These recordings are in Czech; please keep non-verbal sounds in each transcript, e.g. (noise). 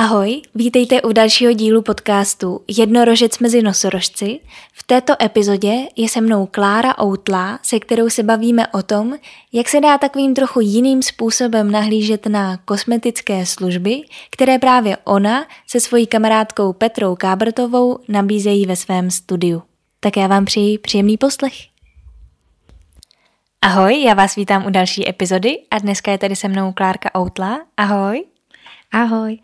Ahoj, vítejte u dalšího dílu podcastu Jednorožec mezi nosorožci. V této epizodě je se mnou Klára Outlá, se kterou se bavíme o tom, jak se dá takovým trochu jiným způsobem nahlížet na kosmetické služby, které právě ona se svojí kamarádkou Petrou Kábrtovou nabízejí ve svém studiu. Tak já vám přeji příjemný poslech. Ahoj, já vás vítám u další epizody a dneska je tady se mnou Klárka Outla. Ahoj. Ahoj.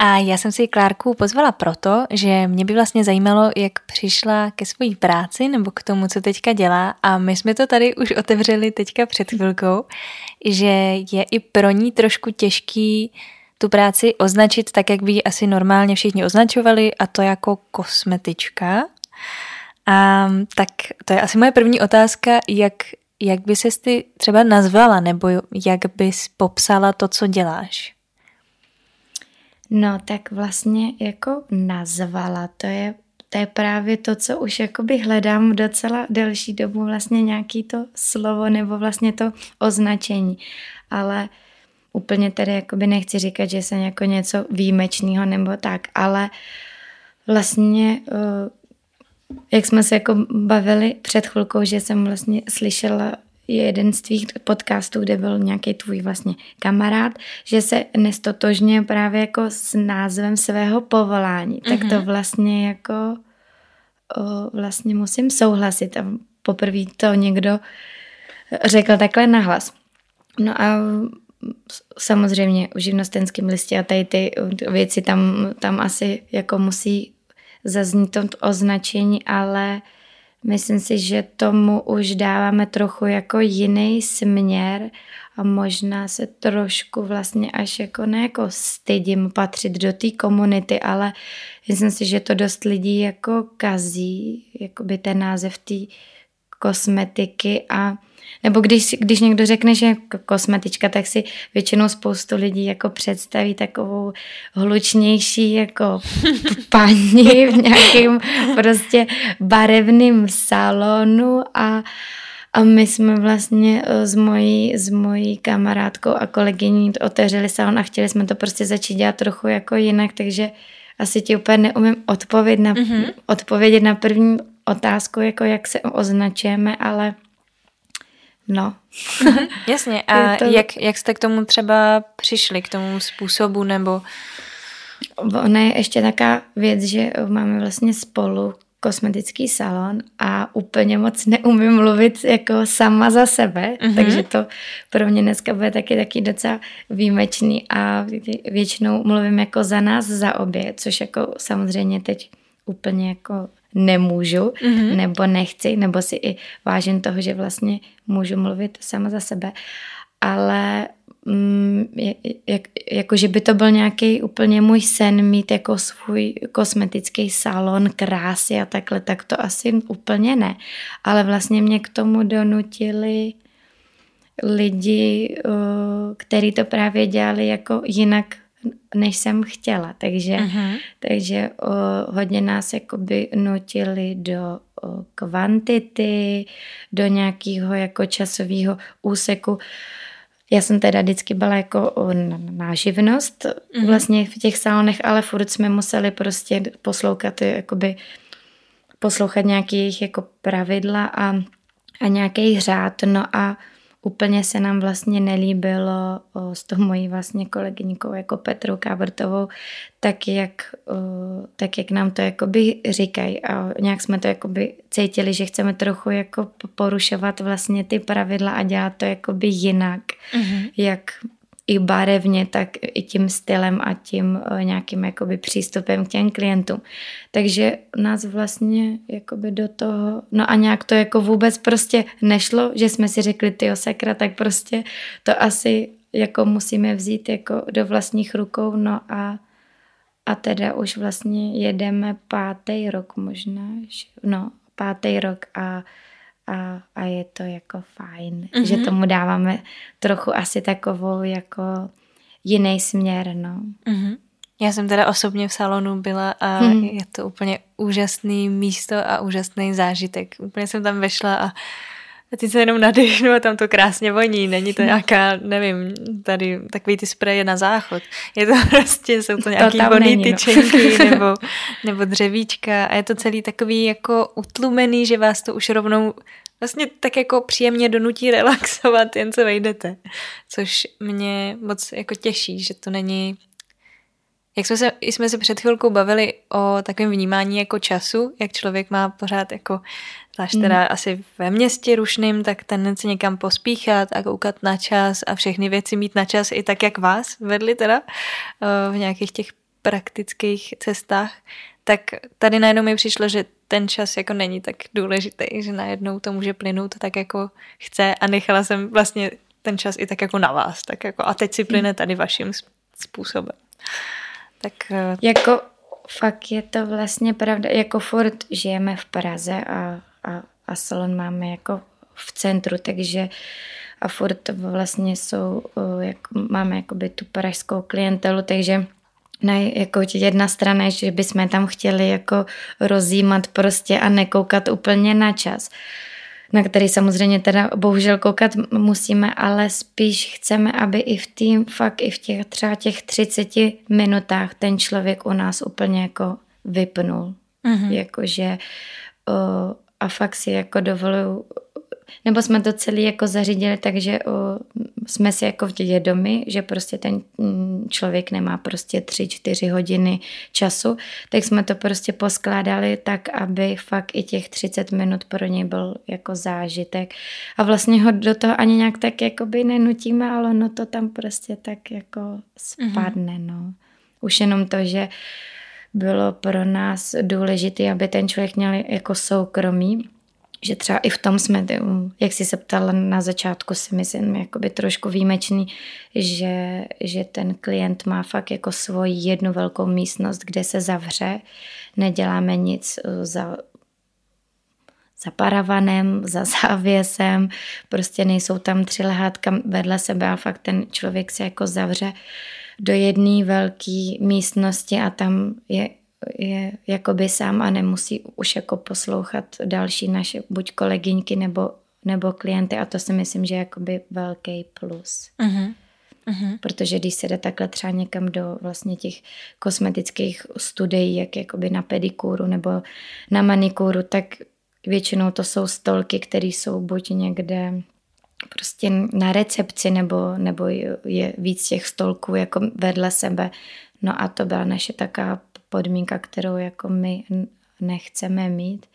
A já jsem si Klárku pozvala proto, že mě by vlastně zajímalo, jak přišla ke své práci nebo k tomu, co teďka dělá. A my jsme to tady už otevřeli teďka před chvilkou, že je i pro ní trošku těžký tu práci označit tak, jak by ji asi normálně všichni označovali, a to jako kosmetička. A, tak to je asi moje první otázka, jak, jak by ses ty třeba nazvala, nebo jak bys popsala to, co děláš? No, tak vlastně jako nazvala, to je, to je právě to, co už jakoby hledám docela delší dobu, vlastně nějaký to slovo nebo vlastně to označení. Ale úplně tedy jakoby nechci říkat, že jsem jako něco výjimečného nebo tak, ale vlastně eh, jak jsme se jako bavili před chvilkou, že jsem vlastně slyšela je jeden z tvých podcastů, kde byl nějaký tvůj vlastně kamarád, že se nestotožně právě jako s názvem svého povolání. Mm-hmm. Tak to mhm. vlastně jako o, vlastně musím souhlasit. A poprvé to někdo řekl takhle nahlas. No a samozřejmě u živnostenském listě a tady ty věci tam, tam asi jako musí zaznít to označení, ale Myslím si, že tomu už dáváme trochu jako jiný směr a možná se trošku vlastně až jako ne jako stydím patřit do té komunity, ale myslím si, že to dost lidí jako kazí, jako by ten název té kosmetiky a nebo když, když někdo řekne, že kosmetička, tak si většinou spoustu lidí jako představí takovou hlučnější jako (laughs) paní v nějakém prostě barevném salonu a a my jsme vlastně eh, s mojí, s mojí kamarádkou a kolegyní otevřeli salon a chtěli jsme to prostě začít dělat trochu jako jinak, takže asi ti úplně neumím odpovědět na, mm-hmm. odpovědět na první otázku, jako jak se označujeme, ale No. (laughs) Jasně. A to... jak, jak jste k tomu třeba přišli, k tomu způsobu nebo... Ona je ještě taká věc, že máme vlastně spolu kosmetický salon a úplně moc neumím mluvit jako sama za sebe, mm-hmm. takže to pro mě dneska bude taky taky docela výjimečný a většinou mluvím jako za nás, za obě, což jako samozřejmě teď úplně jako nemůžu, mm-hmm. nebo nechci, nebo si i vážím toho, že vlastně můžu mluvit sama za sebe, ale mm, jak, jako, že by to byl nějaký úplně můj sen mít jako svůj kosmetický salon krásy a takhle, tak to asi úplně ne. Ale vlastně mě k tomu donutili lidi, kteří to právě dělali jako jinak než jsem chtěla. Takže, uh-huh. takže o, hodně nás jakoby nutili do o, kvantity, do nějakého jako časového úseku. Já jsem teda vždycky byla jako na živnost uh-huh. vlastně v těch salonech, ale furt jsme museli prostě poslouchat jakoby poslouchat nějaké jejich jako pravidla a, a nějaký řád. No a úplně se nám vlastně nelíbilo o, s tou mojí vlastně kolegyňkou jako Petrou Kábrtovou, tak jak, o, tak jak nám to jakoby říkají a nějak jsme to jakoby cítili, že chceme trochu jako porušovat vlastně ty pravidla a dělat to jakoby jinak, mm-hmm. jak i barevně, tak i tím stylem a tím eh, nějakým jakoby přístupem k těm klientům. Takže nás vlastně jakoby do toho, no a nějak to jako vůbec prostě nešlo, že jsme si řekli, ty sakra, tak prostě to asi jako musíme vzít jako do vlastních rukou, no a a teda už vlastně jedeme pátý rok možná, no pátý rok a a, a je to jako fajn, mm-hmm. že tomu dáváme trochu asi takovou jako jiný směr, no. Mm-hmm. Já jsem teda osobně v salonu byla a mm. je to úplně úžasný místo a úžasný zážitek. Úplně jsem tam vešla a a ty se jenom nadechnu a tam to krásně voní. Není to nějaká, nevím, tady takový ty spreje na záchod. Je to (laughs) prostě, jsou to nějaký to voný není, no. tyčenky no. (laughs) nebo, nebo dřevíčka a je to celý takový jako utlumený, že vás to už rovnou vlastně tak jako příjemně donutí relaxovat, jen co vejdete. Což mě moc jako těší, že to není jak jsme se, jsme se před chvilkou bavili o takovém vnímání jako času, jak člověk má pořád jako, zvlášť mm. teda asi ve městě rušným, tak tendenci někam pospíchat a koukat na čas a všechny věci mít na čas i tak, jak vás vedli teda eh, v nějakých těch praktických cestách, tak tady najednou mi přišlo, že ten čas jako není tak důležitý, že najednou to může plynout tak, jako chce a nechala jsem vlastně ten čas i tak jako na vás, tak jako a teď si plyne tady vaším způsobem. Tak... Eh, jako fakt je to vlastně pravda, jako furt žijeme v Praze a, a, a salon máme jako v centru, takže a furt vlastně jsou, jak, máme jakoby tu pražskou klientelu, takže na jako jedna strana je, že bychom tam chtěli jako rozjímat prostě a nekoukat úplně na čas na který samozřejmě teda bohužel koukat musíme, ale spíš chceme, aby i v tým, fakt i v těch třeba těch 30 minutách ten člověk u nás úplně jako vypnul. Mm-hmm. Jakože a fakt si jako dovoluju nebo jsme to celý jako zařídili takže o, jsme si jako vědomi, že prostě ten mm, člověk nemá prostě tři, čtyři hodiny času, tak jsme to prostě poskládali tak, aby fakt i těch 30 minut pro něj byl jako zážitek. A vlastně ho do toho ani nějak tak jakoby nenutíme, ale no to tam prostě tak jako spadne, mm-hmm. no. Už jenom to, že bylo pro nás důležité, aby ten člověk měl jako soukromí, že třeba i v tom jsme, jak jsi se ptala na začátku, si myslím, jakoby trošku výjimečný, že, že ten klient má fakt jako svoji jednu velkou místnost, kde se zavře, neděláme nic uh, za, za paravanem, (laughs) za závěsem, prostě nejsou tam tři lehátka vedle sebe a fakt ten člověk se jako zavře do jedné velké místnosti a tam je je jakoby sám a nemusí už jako poslouchat další naše buď kolegyňky nebo, nebo klienty a to si myslím, že je jakoby velký plus. Uh-huh. Uh-huh. Protože když se jde takhle třeba někam do vlastně těch kosmetických studií, jak jakoby na pedikuru nebo na manikuru, tak většinou to jsou stolky, které jsou buď někde prostě na recepci nebo, nebo je víc těch stolků jako vedle sebe. No a to byla naše taká podmínka, kterou jako my nechceme mít.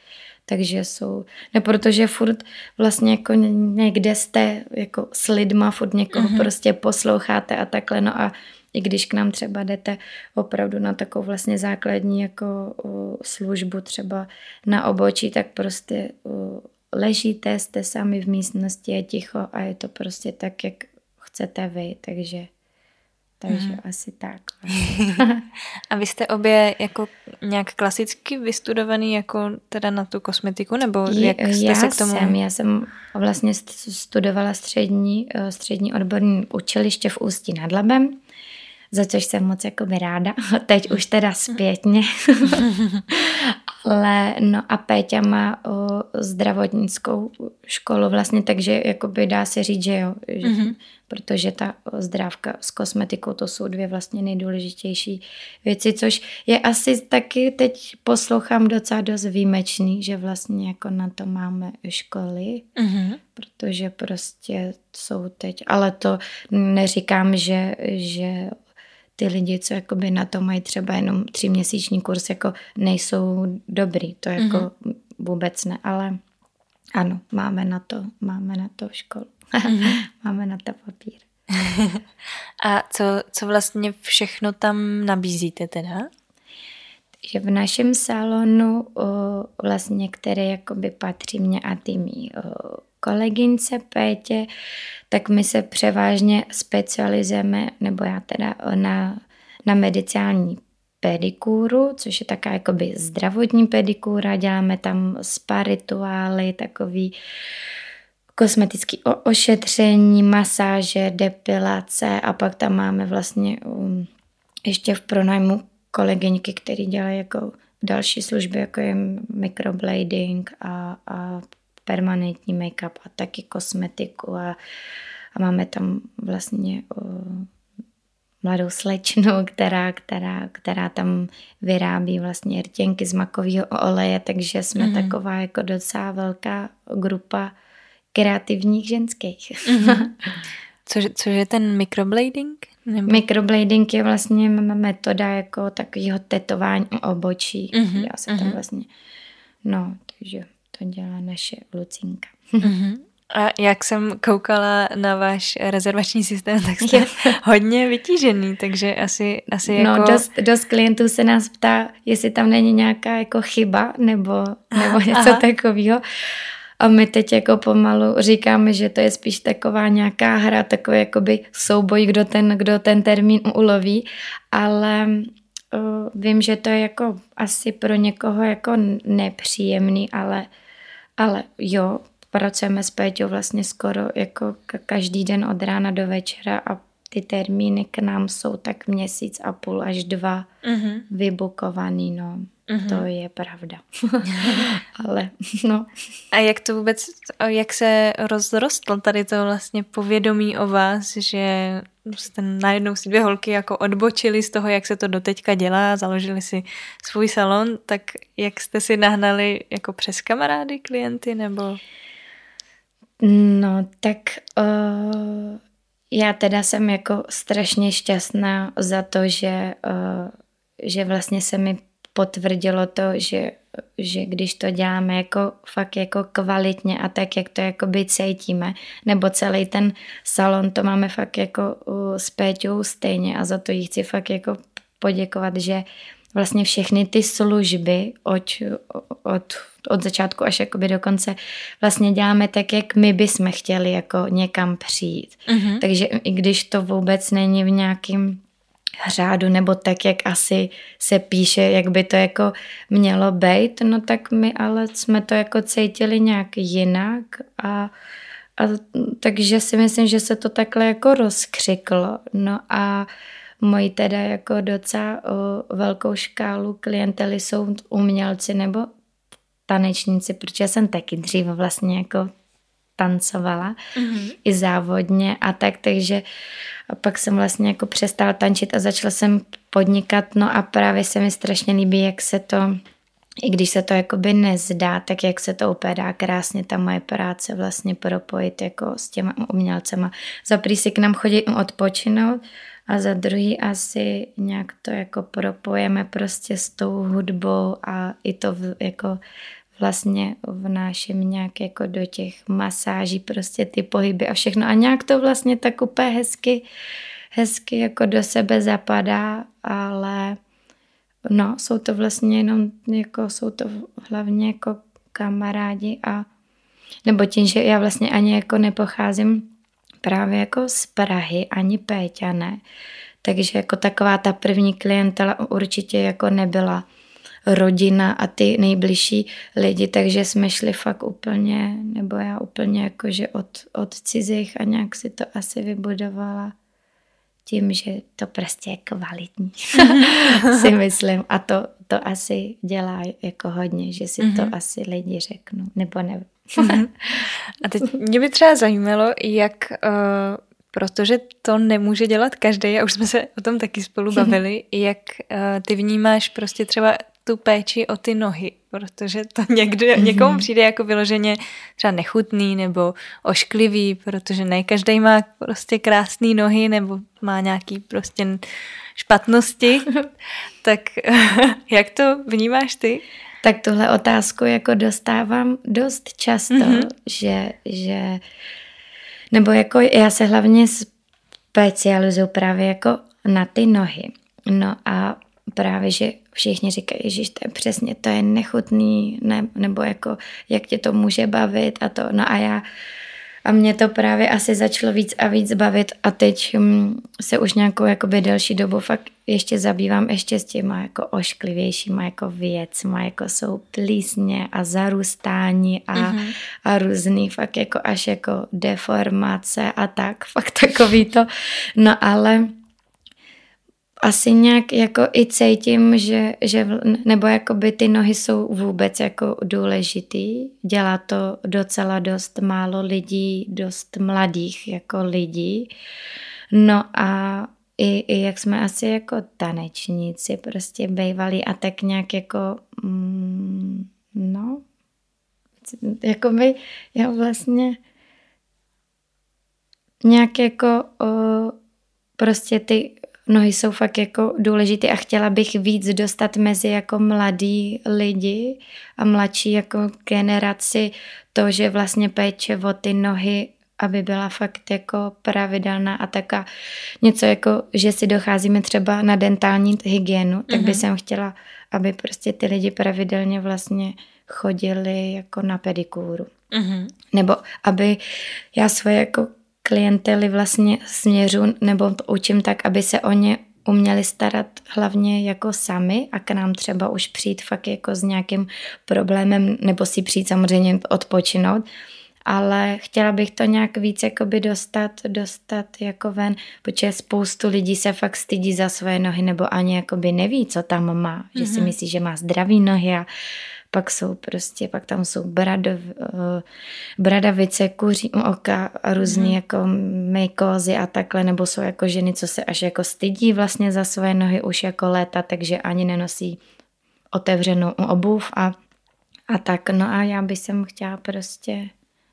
Takže jsou, ne protože furt vlastně jako někde jste jako s lidma, furt někoho mm-hmm. prostě posloucháte a takhle, no a i když k nám třeba jdete opravdu na takovou vlastně základní jako službu třeba na obočí, tak prostě ležíte, jste sami v místnosti, je ticho a je to prostě tak, jak chcete vy, takže takže mm. asi tak. (laughs) a vy jste obě jako nějak klasicky vystudovaný jako teda na tu kosmetiku, nebo jak jste já se k tomu... Jsem, já jsem vlastně studovala střední, eh, střední odborní učiliště v Ústí nad Labem za což jsem moc jakoby ráda. (laughs) Teď už teda zpětně. (laughs) Ale no a Péťa má o, zdravotnickou školu vlastně, takže jakoby dá se říct, že jo, že, mm-hmm. protože ta zdrávka s kosmetikou to jsou dvě vlastně nejdůležitější věci, což je asi taky teď poslouchám docela dost výjimečný, že vlastně jako na to máme školy, mm-hmm. protože prostě jsou teď, ale to neříkám, že, že ty lidi, co jakoby na to mají třeba jenom tříměsíční kurz, jako nejsou dobrý. To jako mm-hmm. vůbec ne, ale ano, máme na to, máme na to školu. Mm-hmm. (laughs) máme na to papír. (laughs) A co, co vlastně všechno tam nabízíte teda? Že v našem salonu, o, vlastně, který jakoby patří mě a ty mý kolegyňce Pétě, tak my se převážně specializujeme, nebo já teda na, na medicinální pedikúru, což je taká jakoby zdravotní pedikúra, děláme tam spa rituály, takový kosmetický ošetření, masáže, depilace a pak tam máme vlastně um, ještě v pronájmu kolegyňky, který dělají jako další služby, jako je microblading a, a permanentní make-up a taky kosmetiku a, a máme tam vlastně o, mladou slečnu, (laughs) která, která, která tam vyrábí vlastně rtěnky z makového oleje, takže jsme mm-hmm. taková jako docela velká grupa kreativních ženských. Mm-hmm. (laughs) Což, což je ten microblading? Nebo? Microblading je vlastně metoda jako takového tetování obočí. Mm-hmm. Já se mm-hmm. tam vlastně, no, takže to dělá naše Lucinka. Mm-hmm. A jak jsem koukala na váš rezervační systém, tak jste (laughs) hodně vytížený, takže asi, asi no, jako... No, dost, dost klientů se nás ptá, jestli tam není nějaká jako chyba nebo, nebo něco takového. A my teď jako pomalu říkáme, že to je spíš taková nějaká hra, takový jakoby souboj, kdo ten, kdo ten termín uloví, ale uh, vím, že to je jako asi pro někoho jako nepříjemný, ale, ale jo, pracujeme s Péťou vlastně skoro jako každý den od rána do večera a ty termíny k nám jsou tak měsíc a půl až dva mm-hmm. vybukovaný, no. Mm-hmm. To je pravda. (laughs) Ale no. A jak to vůbec, jak se rozrostlo tady to vlastně povědomí o vás, že jste najednou si dvě holky jako odbočili z toho, jak se to doteďka dělá, založili si svůj salon, tak jak jste si nahnali jako přes kamarády klienty nebo... No, tak uh, já teda jsem jako strašně šťastná za to, že, uh, že vlastně se mi potvrdilo to, že, že když to děláme jako fakt jako kvalitně a tak, jak to jako by cítíme, nebo celý ten salon, to máme fakt jako s Péťou stejně a za to jí chci fakt jako poděkovat, že vlastně všechny ty služby od, od, od začátku až jakoby do konce vlastně děláme tak, jak my bychom chtěli jako někam přijít. Mm-hmm. Takže i když to vůbec není v nějakým řádu nebo tak, jak asi se píše, jak by to jako mělo být, no tak my ale jsme to jako cítili nějak jinak a, a takže si myslím, že se to takhle jako rozkřiklo. No a moji teda jako docela o, velkou škálu klientely jsou umělci nebo tanečníci, protože jsem taky dříve vlastně jako tancovala mm-hmm. i závodně a tak, takže a pak jsem vlastně jako přestala tančit a začala jsem podnikat, no a právě se mi strašně líbí, jak se to, i když se to jakoby nezdá, tak jak se to úplně dá krásně ta moje práce vlastně propojit jako s těma umělcema. Za prvý si k nám chodí odpočinout a za druhý asi nějak to jako propojeme prostě s tou hudbou a i to jako vlastně vnáším nějak jako do těch masáží prostě ty pohyby a všechno. A nějak to vlastně tak úplně hezky, hezky jako do sebe zapadá, ale no, jsou to vlastně jenom jako, jsou to hlavně jako kamarádi a nebo tím, že já vlastně ani jako nepocházím právě jako z Prahy, ani Péťa ne, takže jako taková ta první klientela určitě jako nebyla rodina a ty nejbližší lidi, takže jsme šli fakt úplně, nebo já úplně jakože od, od cizích a nějak si to asi vybudovala tím, že to prostě je kvalitní, (laughs) si myslím. A to, to asi dělá jako hodně, že si mm-hmm. to mhm. asi lidi řeknou, nebo nevím. Mhm. a teď mě by třeba zajímalo, jak, uh, protože to nemůže dělat každý, a už jsme se o tom taky spolu bavili, (laughs) jak uh, ty vnímáš prostě třeba tu péči o ty nohy, protože to (laughs) někdy, mm-hmm. někomu přijde jako vyloženě třeba nechutný nebo ošklivý, protože ne každý má prostě krásné nohy nebo má nějaký prostě špatnosti. (laughs) tak (laughs) jak to vnímáš ty? Tak tuhle otázku jako dostávám dost často, mm-hmm. že, že nebo jako já se hlavně specializuju právě jako na ty nohy. No a právě, že všichni říkají, že to je přesně, to je nechutný, ne, nebo jako, jak tě to může bavit a to. No a já, a mě to právě asi začalo víc a víc bavit a teď hm, se už nějakou jakoby delší dobu fakt ještě zabývám ještě s těma jako ošklivějšíma jako věcma, jako jsou plísně a zarůstání a, mm-hmm. a různý fakt jako až jako deformace a tak, fakt takový to. No ale asi nějak jako i cítím, že, že nebo jako by ty nohy jsou vůbec jako důležitý. Dělá to docela dost málo lidí, dost mladých jako lidí. No a i, i jak jsme asi jako tanečníci prostě bývali a tak nějak jako mm, no jako by já vlastně nějak jako o, prostě ty nohy jsou fakt jako důležité a chtěla bych víc dostat mezi jako mladí lidi a mladší jako generaci to, že vlastně péče o ty nohy aby byla fakt jako pravidelná a taká něco jako, že si docházíme třeba na dentální hygienu, tak mm-hmm. by jsem chtěla, aby prostě ty lidi pravidelně vlastně chodili jako na pedikúru. Mm-hmm. Nebo aby já svoje jako klientely vlastně směřu nebo to učím tak, aby se o ně uměli starat hlavně jako sami a k nám třeba už přijít fakt jako s nějakým problémem nebo si přijít samozřejmě odpočinout, ale chtěla bych to nějak víc jakoby dostat, dostat jako ven, protože spoustu lidí se fakt stydí za své nohy nebo ani jakoby neví, co tam má, mm-hmm. že si mhm. myslí, že má zdraví nohy a pak jsou prostě, pak tam jsou bradov, uh, bradavice, kuří oka a různý mm. jako mejkózy a takhle, nebo jsou jako ženy, co se až jako stydí vlastně za své nohy už jako léta, takže ani nenosí otevřenou obuv a, a tak. No a já bych sem chtěla prostě,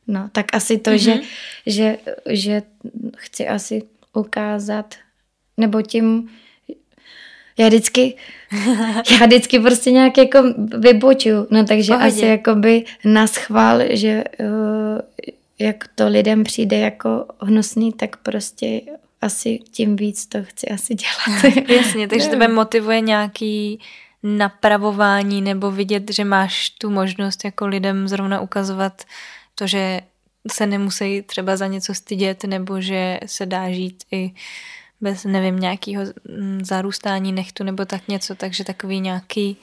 no tak asi to, mm-hmm. že, že, že chci asi ukázat, nebo tím, já vždycky, (laughs) já vždycky prostě nějak jako vyboču, no takže Pohodě. asi jakoby na schvál, že uh, jak to lidem přijde jako hnusný, tak prostě asi tím víc to chci asi dělat. (laughs) Jasně, takže tebe motivuje nějaký napravování nebo vidět, že máš tu možnost jako lidem zrovna ukazovat to, že se nemusí třeba za něco stydět nebo že se dá žít i bez, nevím, nějakého mm, zarůstání nechtu nebo tak něco, takže takový nějaký...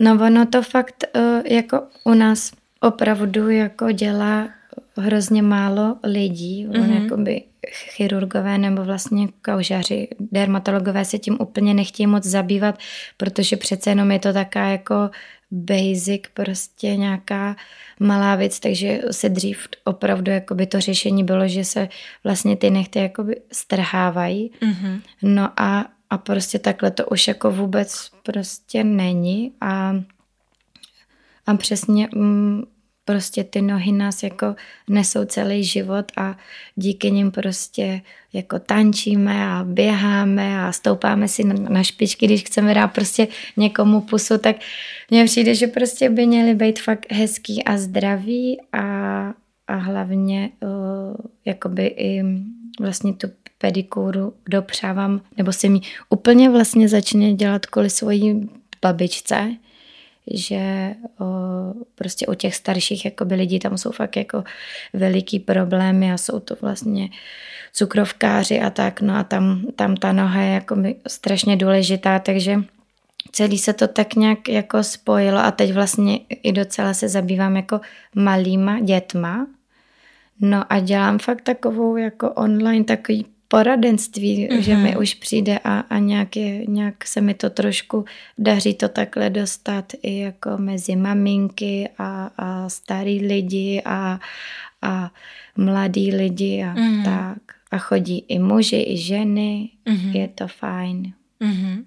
No ono to fakt uh, jako u nás opravdu jako dělá hrozně málo lidí, mm-hmm. on jakoby chirurgové nebo vlastně kaužaři, dermatologové se tím úplně nechtějí moc zabývat, protože přece jenom je to taká jako basic, prostě nějaká malá věc, takže se dřív opravdu jakoby to řešení bylo, že se vlastně ty nechty jakoby strhávají. Mm-hmm. No a, a prostě takhle to už jako vůbec prostě není a, a přesně mm, prostě ty nohy nás jako nesou celý život a díky nim prostě jako tančíme a běháme a stoupáme si na špičky, když chceme dát prostě někomu pusu, tak mně přijde, že prostě by měly být fakt hezký a zdravý a, a hlavně uh, jakoby i vlastně tu pedikúru dopřávám, nebo se mi úplně vlastně začne dělat kvůli svojí babičce, že o, prostě u těch starších jakoby lidí tam jsou fakt jako veliký problémy a jsou to vlastně cukrovkáři a tak, no a tam, tam ta noha je jako strašně důležitá, takže celý se to tak nějak jako spojilo a teď vlastně i docela se zabývám jako malýma dětma, No a dělám fakt takovou jako online takový poradenství, mm-hmm. že mi už přijde a, a nějak, je, nějak se mi to trošku daří to takhle dostat i jako mezi maminky a, a starý lidi a, a mladí lidi a mm-hmm. tak. A chodí i muži, i ženy, mm-hmm. je to fajn. Mm-hmm.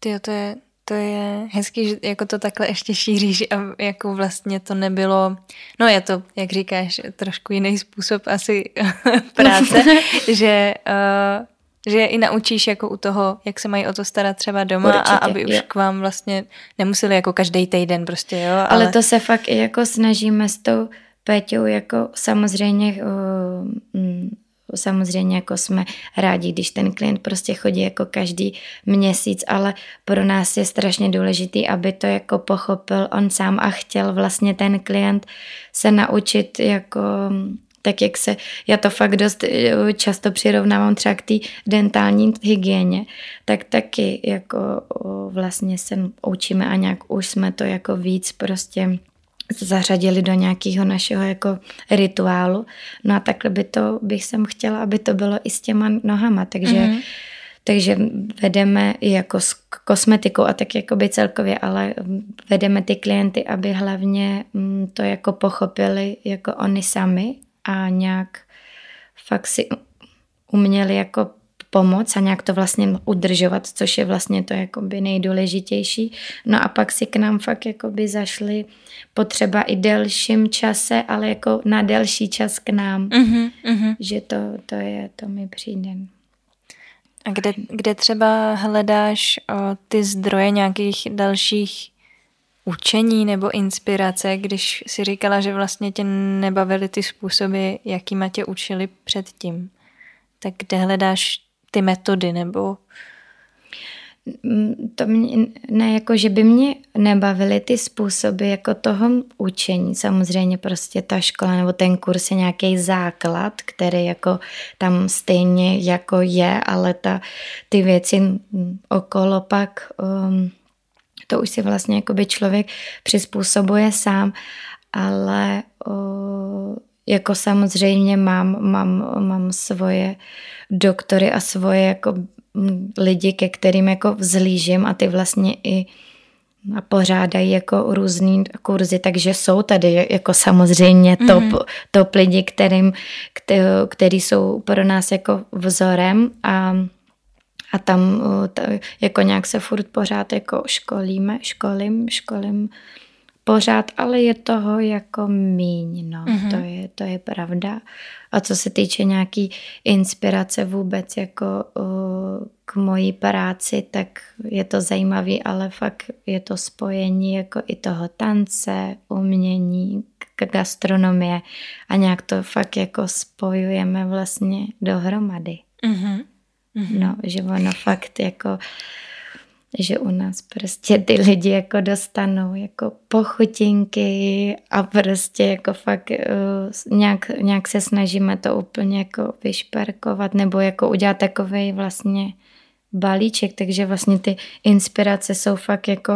Ty, to je, to je hezký, že jako to takhle ještě šíříš a jako vlastně to nebylo, no je to, jak říkáš, trošku jiný způsob asi (laughs) práce, (laughs) že, uh, že i naučíš jako u toho, jak se mají o to starat třeba doma Určitě, a aby už k vám vlastně nemuseli jako každý týden prostě, jo. Ale... ale to se fakt i jako snažíme s tou Péťou jako samozřejmě uh, samozřejmě jako jsme rádi, když ten klient prostě chodí jako každý měsíc, ale pro nás je strašně důležitý, aby to jako pochopil on sám a chtěl vlastně ten klient se naučit jako tak jak se, já to fakt dost eh, často přirovnávám třeba k té dentální hygieně, tak taky jako vlastně se učíme a nějak už jsme to jako víc prostě zařadili do nějakého našeho jako rituálu. No a takhle by to, bych jsem chtěla, aby to bylo i s těma nohama, takže mm-hmm. Takže vedeme i jako s kosmetikou a tak jakoby celkově, ale vedeme ty klienty, aby hlavně mm, to jako pochopili jako oni sami a nějak fakt si uměli jako pomoc a nějak to vlastně udržovat, což je vlastně to jakoby nejdůležitější. No a pak si k nám fakt jakoby zašli potřeba i delším čase, ale jako na delší čas k nám. Uh-huh, uh-huh. Že to, to je, to mi přijde. A kde, kde třeba hledáš o, ty zdroje nějakých dalších učení nebo inspirace, když si říkala, že vlastně tě nebavily ty způsoby, jakýma tě učili předtím? Tak kde hledáš ty metody nebo mm, to mě, ne jako, že by mě nebavily ty způsoby jako toho učení. Samozřejmě prostě ta škola nebo ten kurz je nějaký základ, který jako tam stejně jako je, ale ta, ty věci okolo pak um, to už si vlastně by člověk přizpůsobuje sám, ale uh, jako samozřejmě mám, mám, mám svoje doktory a svoje jako lidi, ke kterým jako vzlížím a ty vlastně i a pořádají jako různý kurzy, takže jsou tady jako samozřejmě top, mm-hmm. top lidi, kterým, který jsou pro nás jako vzorem a, a tam jako nějak se furt pořád jako školíme, školím, školím pořád, ale je toho jako míň, no, mm-hmm. to, je, to je pravda. A co se týče nějaký inspirace vůbec jako uh, k mojí práci, tak je to zajímavý, ale fakt je to spojení jako i toho tance, umění, k gastronomie a nějak to fakt jako spojujeme vlastně dohromady. Mm-hmm. No, že ono fakt jako že u nás prostě ty lidi jako dostanou jako pochutinky a prostě jako fakt uh, nějak, nějak se snažíme to úplně jako vyšperkovat nebo jako udělat takový vlastně balíček, takže vlastně ty inspirace jsou fakt jako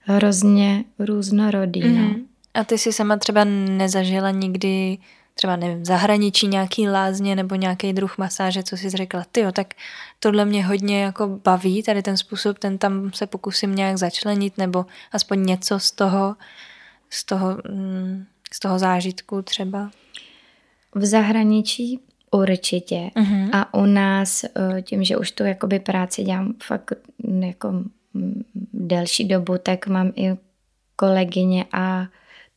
hrozně různorodý. Mm-hmm. No. Mhm. A ty si sama třeba nezažila nikdy třeba nevím, zahraničí nějaký lázně nebo nějaký druh masáže, co jsi řekla, ty tak tohle mě hodně jako baví, tady ten způsob, ten tam se pokusím nějak začlenit nebo aspoň něco z toho, z toho, mm, z toho zážitku třeba. V zahraničí určitě. Uh-huh. A u nás, eh, tím, že už tu jakoby práci dělám fakt jako delší dobu, tak mám i kolegyně a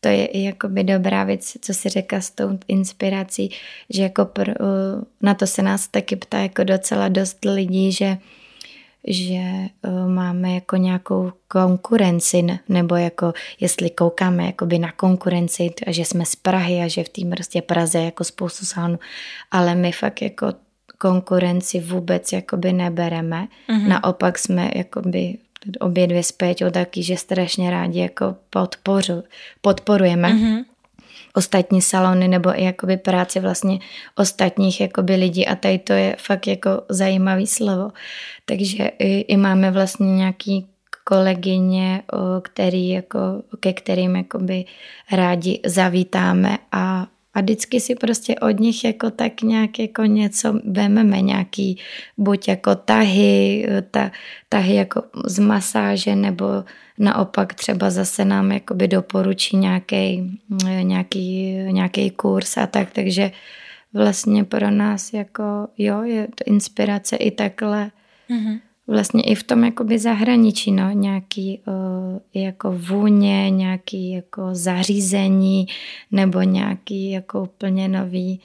to je i jakoby dobrá věc, co si řekla s tou inspirací, že jako pr, na to se nás taky ptá jako docela dost lidí, že že máme jako nějakou konkurenci, nebo jako jestli koukáme jakoby na konkurenci, a že jsme z Prahy a že v té prostě Praze jako spoustu sálů, ale my fakt jako konkurenci vůbec jakoby nebereme. Mm-hmm. Naopak jsme jakoby obě dvě s Péťou taky, že strašně rádi jako podporu, podporujeme mm-hmm. ostatní salony nebo i jakoby práci vlastně ostatních jakoby lidí a tady to je fakt jako zajímavý slovo. Takže i, i máme vlastně nějaký kolegyně, který jako, ke kterým jakoby rádi zavítáme a a vždycky si prostě od nich jako tak nějak jako něco vememe, nějaký buď jako tahy, ta, tahy jako z masáže, nebo naopak třeba zase nám jakoby doporučí nějaký, nějaký, nějaký kurz a tak, takže vlastně pro nás jako jo, je to inspirace i takhle. Mm-hmm vlastně i v tom jakoby zahraničí, no, nějaký uh, jako vůně, nějaký jako zařízení nebo nějaký jako úplně nový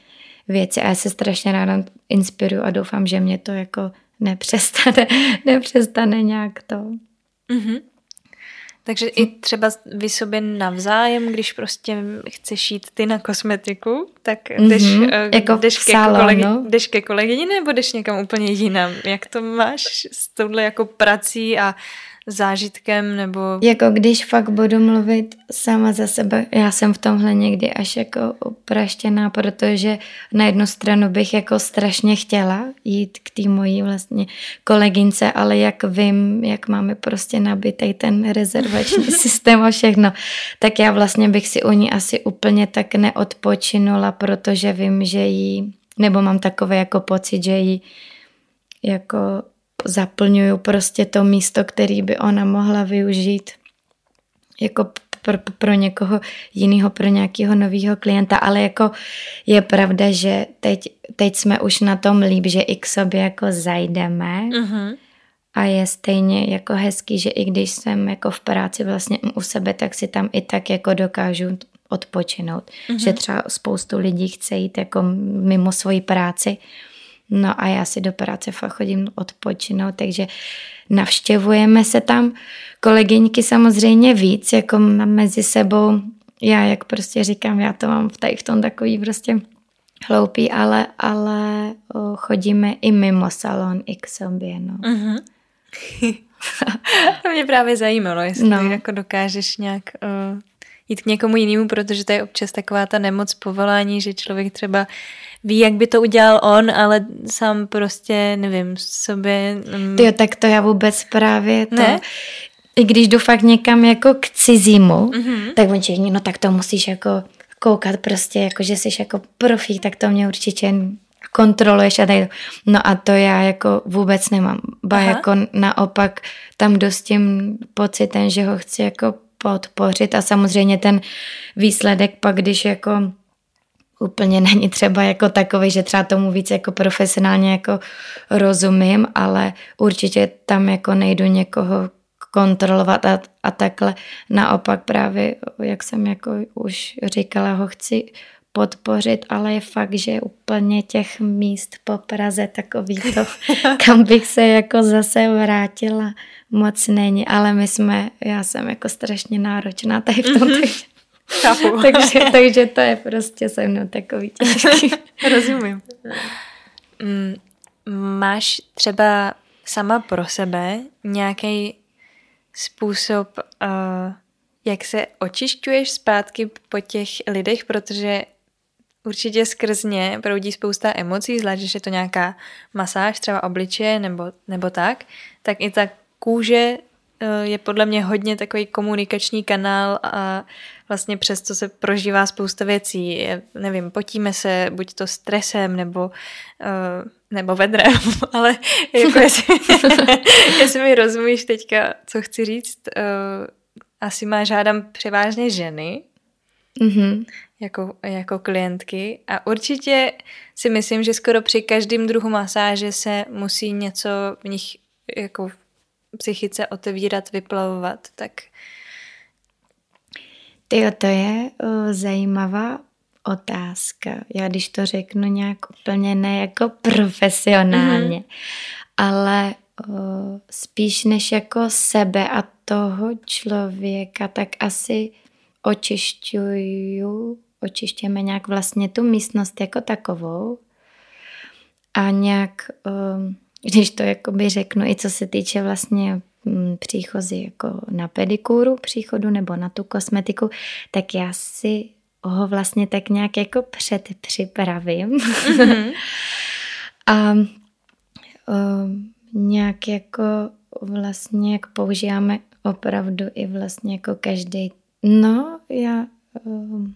věci. A já se strašně ráda inspiruju a doufám, že mě to jako nepřestane, (laughs) nepřestane nějak to. Mm-hmm. Takže i třeba vy sobě navzájem, když prostě chceš jít ty na kosmetiku, tak jdeš, mm-hmm, jako jdeš, ke salonu. kolegi, jdeš ke kolegyni nebo jdeš někam úplně jinam? Jak to máš s touhle jako prací a zážitkem nebo... Jako když fakt budu mluvit sama za sebe, já jsem v tomhle někdy až jako upraštěná, protože na jednu stranu bych jako strašně chtěla jít k té mojí vlastně kolegynce, ale jak vím, jak máme prostě nabitej ten rezervační (laughs) systém a všechno, tak já vlastně bych si u ní asi úplně tak neodpočinula, protože vím, že jí, nebo mám takový jako pocit, že jí jako zaplňuju prostě to místo, který by ona mohla využít jako pro, pro někoho jiného, pro nějakého nového klienta, ale jako je pravda, že teď, teď jsme už na tom líp, že i k sobě jako zajdeme uh-huh. a je stejně jako hezký, že i když jsem jako v práci vlastně u sebe, tak si tam i tak jako dokážu odpočinout. Uh-huh. Že třeba spoustu lidí chce jít jako mimo svoji práci, no a já si do práce fakt chodím odpočinout, takže navštěvujeme se tam kolegyňky samozřejmě víc, jako mezi sebou. Já, jak prostě říkám, já to mám tady v tom takový prostě hloupý, ale, ale chodíme i mimo salon, i k sobě, no. Uh-huh. (laughs) to mě právě zajímalo, jestli no. jako dokážeš nějak uh, jít k někomu jinému, protože to je občas taková ta nemoc povolání, že člověk třeba ví, jak by to udělal on, ale sám prostě, nevím, sobě... Um... Jo, tak to já vůbec právě to... Ne? I když jdu fakt někam jako k cizímu, mm-hmm. tak on všichni, no tak to musíš jako koukat prostě, jako že jsi jako profík, tak to mě určitě kontroluješ a tak. No a to já jako vůbec nemám. Ba Aha. jako naopak tam dost tím pocitem, že ho chci jako podpořit a samozřejmě ten výsledek pak, když jako úplně není třeba jako takový, že třeba tomu víc jako profesionálně jako rozumím, ale určitě tam jako nejdu někoho kontrolovat a, a takhle. Naopak právě, jak jsem jako už říkala, ho chci podpořit, ale je fakt, že úplně těch míst po Praze takový to, (laughs) kam bych se jako zase vrátila, moc není, ale my jsme, já jsem jako strašně náročná tady v tom, mm-hmm. (laughs) takže, takže to je prostě se mnou takový těžký. (laughs) Rozumím. Mm, máš třeba sama pro sebe nějaký způsob, uh, jak se očišťuješ zpátky po těch lidech, protože určitě skrz ně proudí spousta emocí, zvlášť, že je to nějaká masáž, třeba obličeje nebo, nebo tak, tak i ta kůže eh, je podle mě hodně takový komunikační kanál a vlastně přes to se prožívá spousta věcí. Nevím, potíme se buď to stresem nebo, uh, nebo vedrem, (laughs) ale jako jestli, (laughs) jestli mi rozumíš teďka, co chci říct, uh, asi má žádám převážně ženy, mm-hmm. jako, jako klientky a určitě si myslím, že skoro při každém druhu masáže se musí něco v nich jako psychice otevírat, vyplavovat, tak ty to je uh, zajímavá otázka. Já když to řeknu nějak úplně ne jako profesionálně, mm-hmm. ale uh, spíš než jako sebe a toho člověka, tak asi očišťuju, očišťujeme nějak vlastně tu místnost jako takovou a nějak, uh, když to jakoby řeknu, i co se týče vlastně Mm, příchozí jako na pedikuru příchodu nebo na tu kosmetiku, tak já si ho vlastně tak nějak jako předpřipravím. Mm-hmm. (laughs) a um, nějak jako vlastně jak používáme opravdu i vlastně jako každý. No, já um,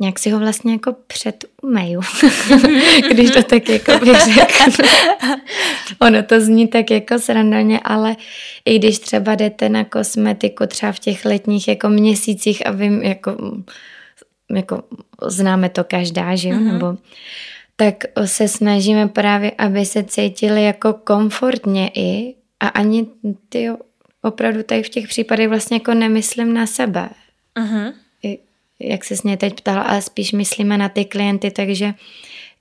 nějak si ho vlastně jako předumeju, (laughs) když to tak jako bych řekla. ono to zní tak jako srandovně, ale i když třeba jdete na kosmetiku třeba v těch letních jako měsících a vím, jako, jako známe to každá, že jo, mm-hmm. nebo tak se snažíme právě, aby se cítili jako komfortně i a ani ty opravdu tady v těch případech vlastně jako nemyslím na sebe. Uh-huh jak se s mě teď ptal, ale spíš myslíme na ty klienty, takže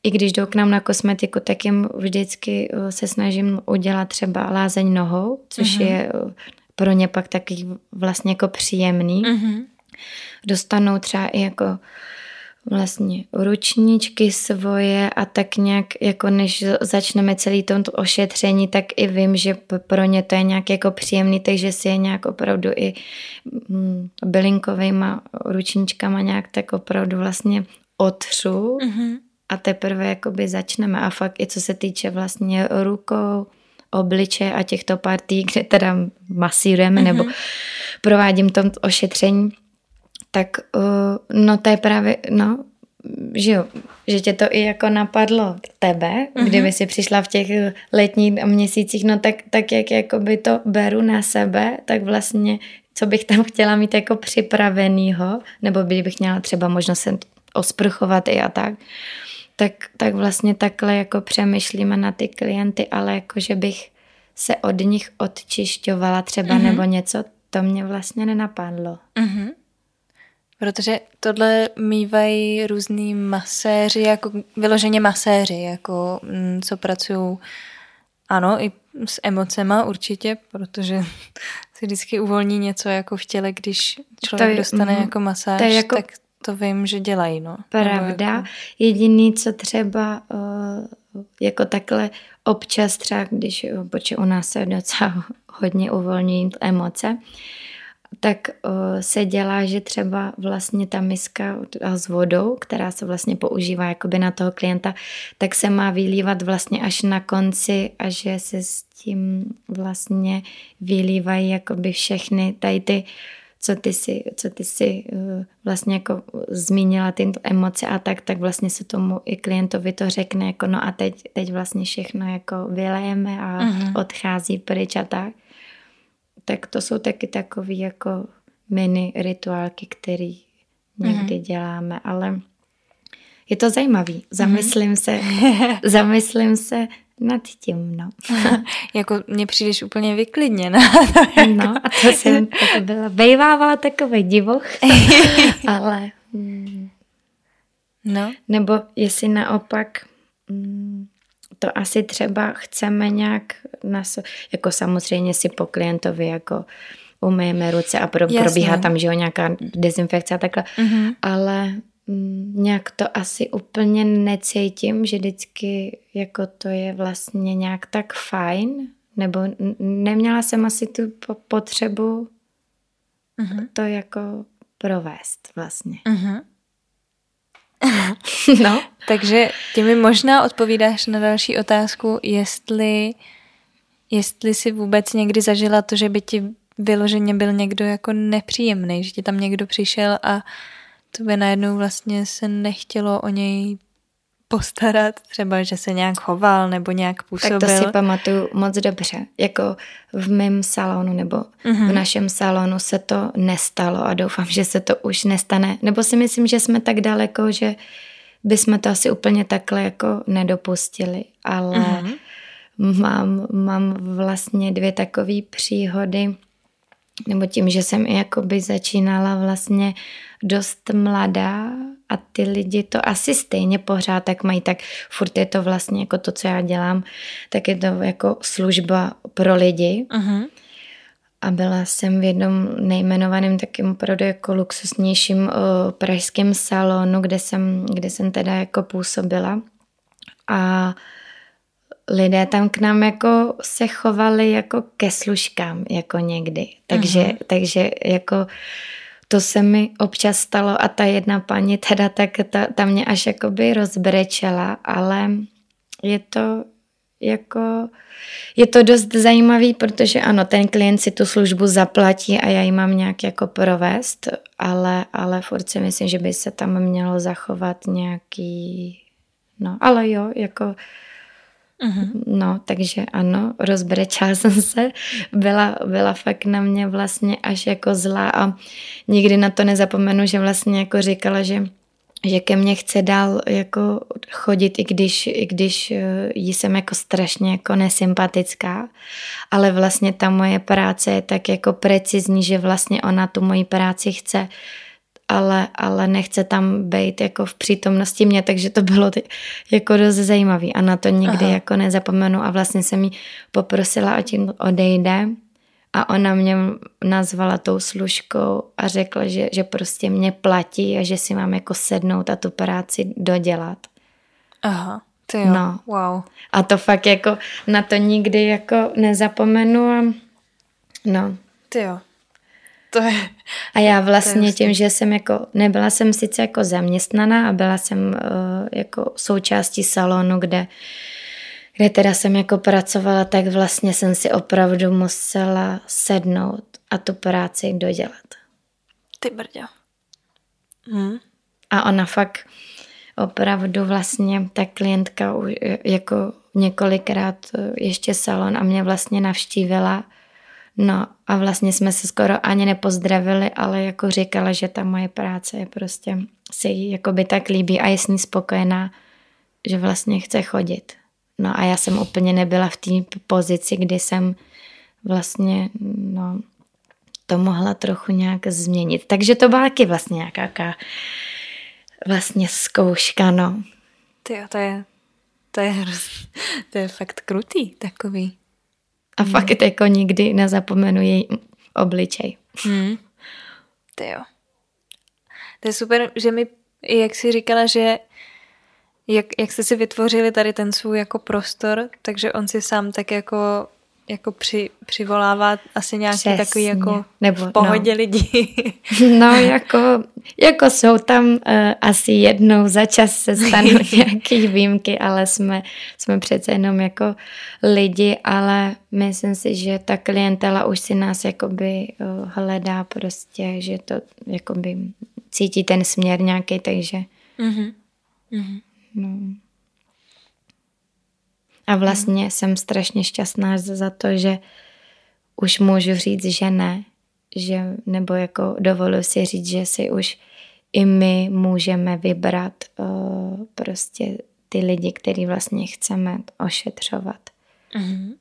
i když jdou k nám na kosmetiku, tak jim vždycky se snažím udělat třeba lázeň nohou, což uh-huh. je pro ně pak taky vlastně jako příjemný. Uh-huh. Dostanou třeba i jako vlastně ručníčky svoje a tak nějak, jako než začneme celý to ošetření, tak i vím, že pro ně to je nějak jako příjemný, takže si je nějak opravdu i mm, bylinkovýma ručníčkama nějak tak opravdu vlastně otřu mm-hmm. a teprve jakoby začneme a fakt i co se týče vlastně rukou, obliče a těchto partí, kde teda masírujeme mm-hmm. nebo provádím to ošetření, tak uh, no to je právě, no, že jo, že tě to i jako napadlo tebe, mm-hmm. kdyby si přišla v těch letních měsících, no tak, tak jak jako by to beru na sebe, tak vlastně co bych tam chtěla mít jako připravenýho, nebo bych měla třeba možnost se osprchovat i a tak, tak, tak vlastně takhle jako přemýšlíme na ty klienty, ale jako že bych se od nich odčišťovala třeba mm-hmm. nebo něco, to mě vlastně nenapadlo. Mm-hmm. Protože tohle mývají různý maséři, jako vyloženě maséři, jako mm, co pracují, ano, i s emocema určitě, protože (laughs) si vždycky uvolní něco jako v těle, když člověk je, dostane mm, jako masáž, to jako, tak to vím, že dělají, no. Pravda. Jako... Jediný, co třeba uh, jako takhle občas třeba, když, protože u nás se docela hodně uvolní emoce, tak uh, se dělá, že třeba vlastně ta miska s vodou, která se vlastně používá jakoby na toho klienta, tak se má vylívat vlastně až na konci a že se s tím vlastně vylívají jakoby všechny tady ty co ty si, co ty si uh, vlastně jako zmínila ty emoce a tak, tak vlastně se tomu i klientovi to řekne, jako no a teď, teď vlastně všechno jako vylejeme a uh-huh. odchází pryč a tak tak to jsou taky takový jako mini rituálky, který někdy mm-hmm. děláme, ale je to zajímavý. Zamyslím mm-hmm. se, (laughs) zamyslím se nad tím, no. (laughs) jako mě přijdeš úplně vyklidněna. (laughs) jako... No a to jsem to byla, bejvávala takový divoch, ale... Mm, no. Nebo jestli naopak mm, to asi třeba chceme nějak, nas, jako samozřejmě si po klientovi jako umyjeme ruce a pro, probíhá tam, že jo, nějaká dezinfekce a takhle, mm-hmm. ale mm, nějak to asi úplně necítím, že vždycky jako to je vlastně nějak tak fajn, nebo neměla jsem asi tu potřebu mm-hmm. to jako provést vlastně. Mm-hmm. (laughs) no. Takže ty mi možná odpovídáš na další otázku, jestli, jestli si vůbec někdy zažila to, že by ti vyloženě byl někdo jako nepříjemný, že ti tam někdo přišel a to by najednou vlastně se nechtělo o něj postarat, třeba, že se nějak choval nebo nějak působil. Tak to si pamatuju moc dobře. Jako v mém salonu nebo mm-hmm. v mhm. našem salonu se to nestalo a doufám, že se to už nestane. Nebo si myslím, že jsme tak daleko, že bychom to asi úplně takhle jako nedopustili. Ale mm-hmm. mám, mám vlastně dvě takové příhody, nebo tím, že jsem i jakoby začínala vlastně dost mladá a ty lidi to asi stejně pořád tak mají, tak furt je to vlastně jako to, co já dělám, tak je to jako služba pro lidi. Uh-huh. A byla jsem v jednom nejmenovaném takým opravdu jako luxusnějším uh, pražském salonu, kde jsem, kde jsem teda jako působila. A lidé tam k nám jako se chovali jako ke služkám, jako někdy. Takže, uh-huh. takže jako to se mi občas stalo a ta jedna paní teda tak ta, ta mě až jakoby rozbrečela, ale je to jako, je to dost zajímavý, protože ano, ten klient si tu službu zaplatí a já ji mám nějak jako provést, ale, ale furt si myslím, že by se tam mělo zachovat nějaký, no ale jo, jako Uh-huh. No, takže ano, rozbrečela (laughs) jsem se, byla, byla fakt na mě vlastně až jako zlá a nikdy na to nezapomenu, že vlastně jako říkala, že že ke mně chce dál jako chodit, i když, i když eh, jí jsem jako strašně jako nesympatická, ale vlastně ta moje práce je tak jako precizní, že vlastně ona tu moji práci chce ale, ale nechce tam být jako v přítomnosti mě, takže to bylo ty, jako dost zajímavé a na to nikdy Aha. jako nezapomenu a vlastně jsem jí poprosila, ať jim odejde a ona mě nazvala tou služkou a řekla, že, že prostě mě platí a že si mám jako sednout a tu práci dodělat. Aha, ty jo, no. wow. A to fakt jako na to nikdy jako nezapomenu a no. Ty jo. To je, a já vlastně tím, že jsem jako, nebyla jsem sice jako zaměstnaná a byla jsem uh, jako součástí salonu, kde, kde teda jsem jako pracovala, tak vlastně jsem si opravdu musela sednout a tu práci dodělat. Ty brďo. Hmm. A ona fakt opravdu vlastně ta klientka jako několikrát ještě salon a mě vlastně navštívila. No a vlastně jsme se skoro ani nepozdravili, ale jako říkala, že ta moje práce je prostě se jí by tak líbí a je s ní spokojená, že vlastně chce chodit. No a já jsem úplně nebyla v té pozici, kdy jsem vlastně no, to mohla trochu nějak změnit. Takže to byla taky vlastně nějaká vlastně zkouška, no. Ty to je, to je, to je fakt krutý takový. A hmm. fakt jako nikdy nezapomenu její obličej. Hmm. Ty jo. To je super, že mi, jak jsi říkala, že jak, jak jste si vytvořili tady ten svůj jako prostor, takže on si sám tak jako jako při, přivolává asi nějaký Přesně. takový jako Nebo, v pohodě no. lidi. (laughs) No jako, jako jsou tam uh, asi jednou za čas se stanou (laughs) nějaké výjimky, ale jsme, jsme přece jenom jako lidi, ale myslím si, že ta klientela už si nás jakoby uh, hledá prostě, že to jakoby cítí ten směr nějaký, takže mm-hmm. Mm-hmm. No. A vlastně hmm. jsem strašně šťastná za to, že už můžu říct, že ne, že, nebo jako dovoluji si říct, že si už i my můžeme vybrat uh, prostě ty lidi, který vlastně chceme ošetřovat. Mm-hmm.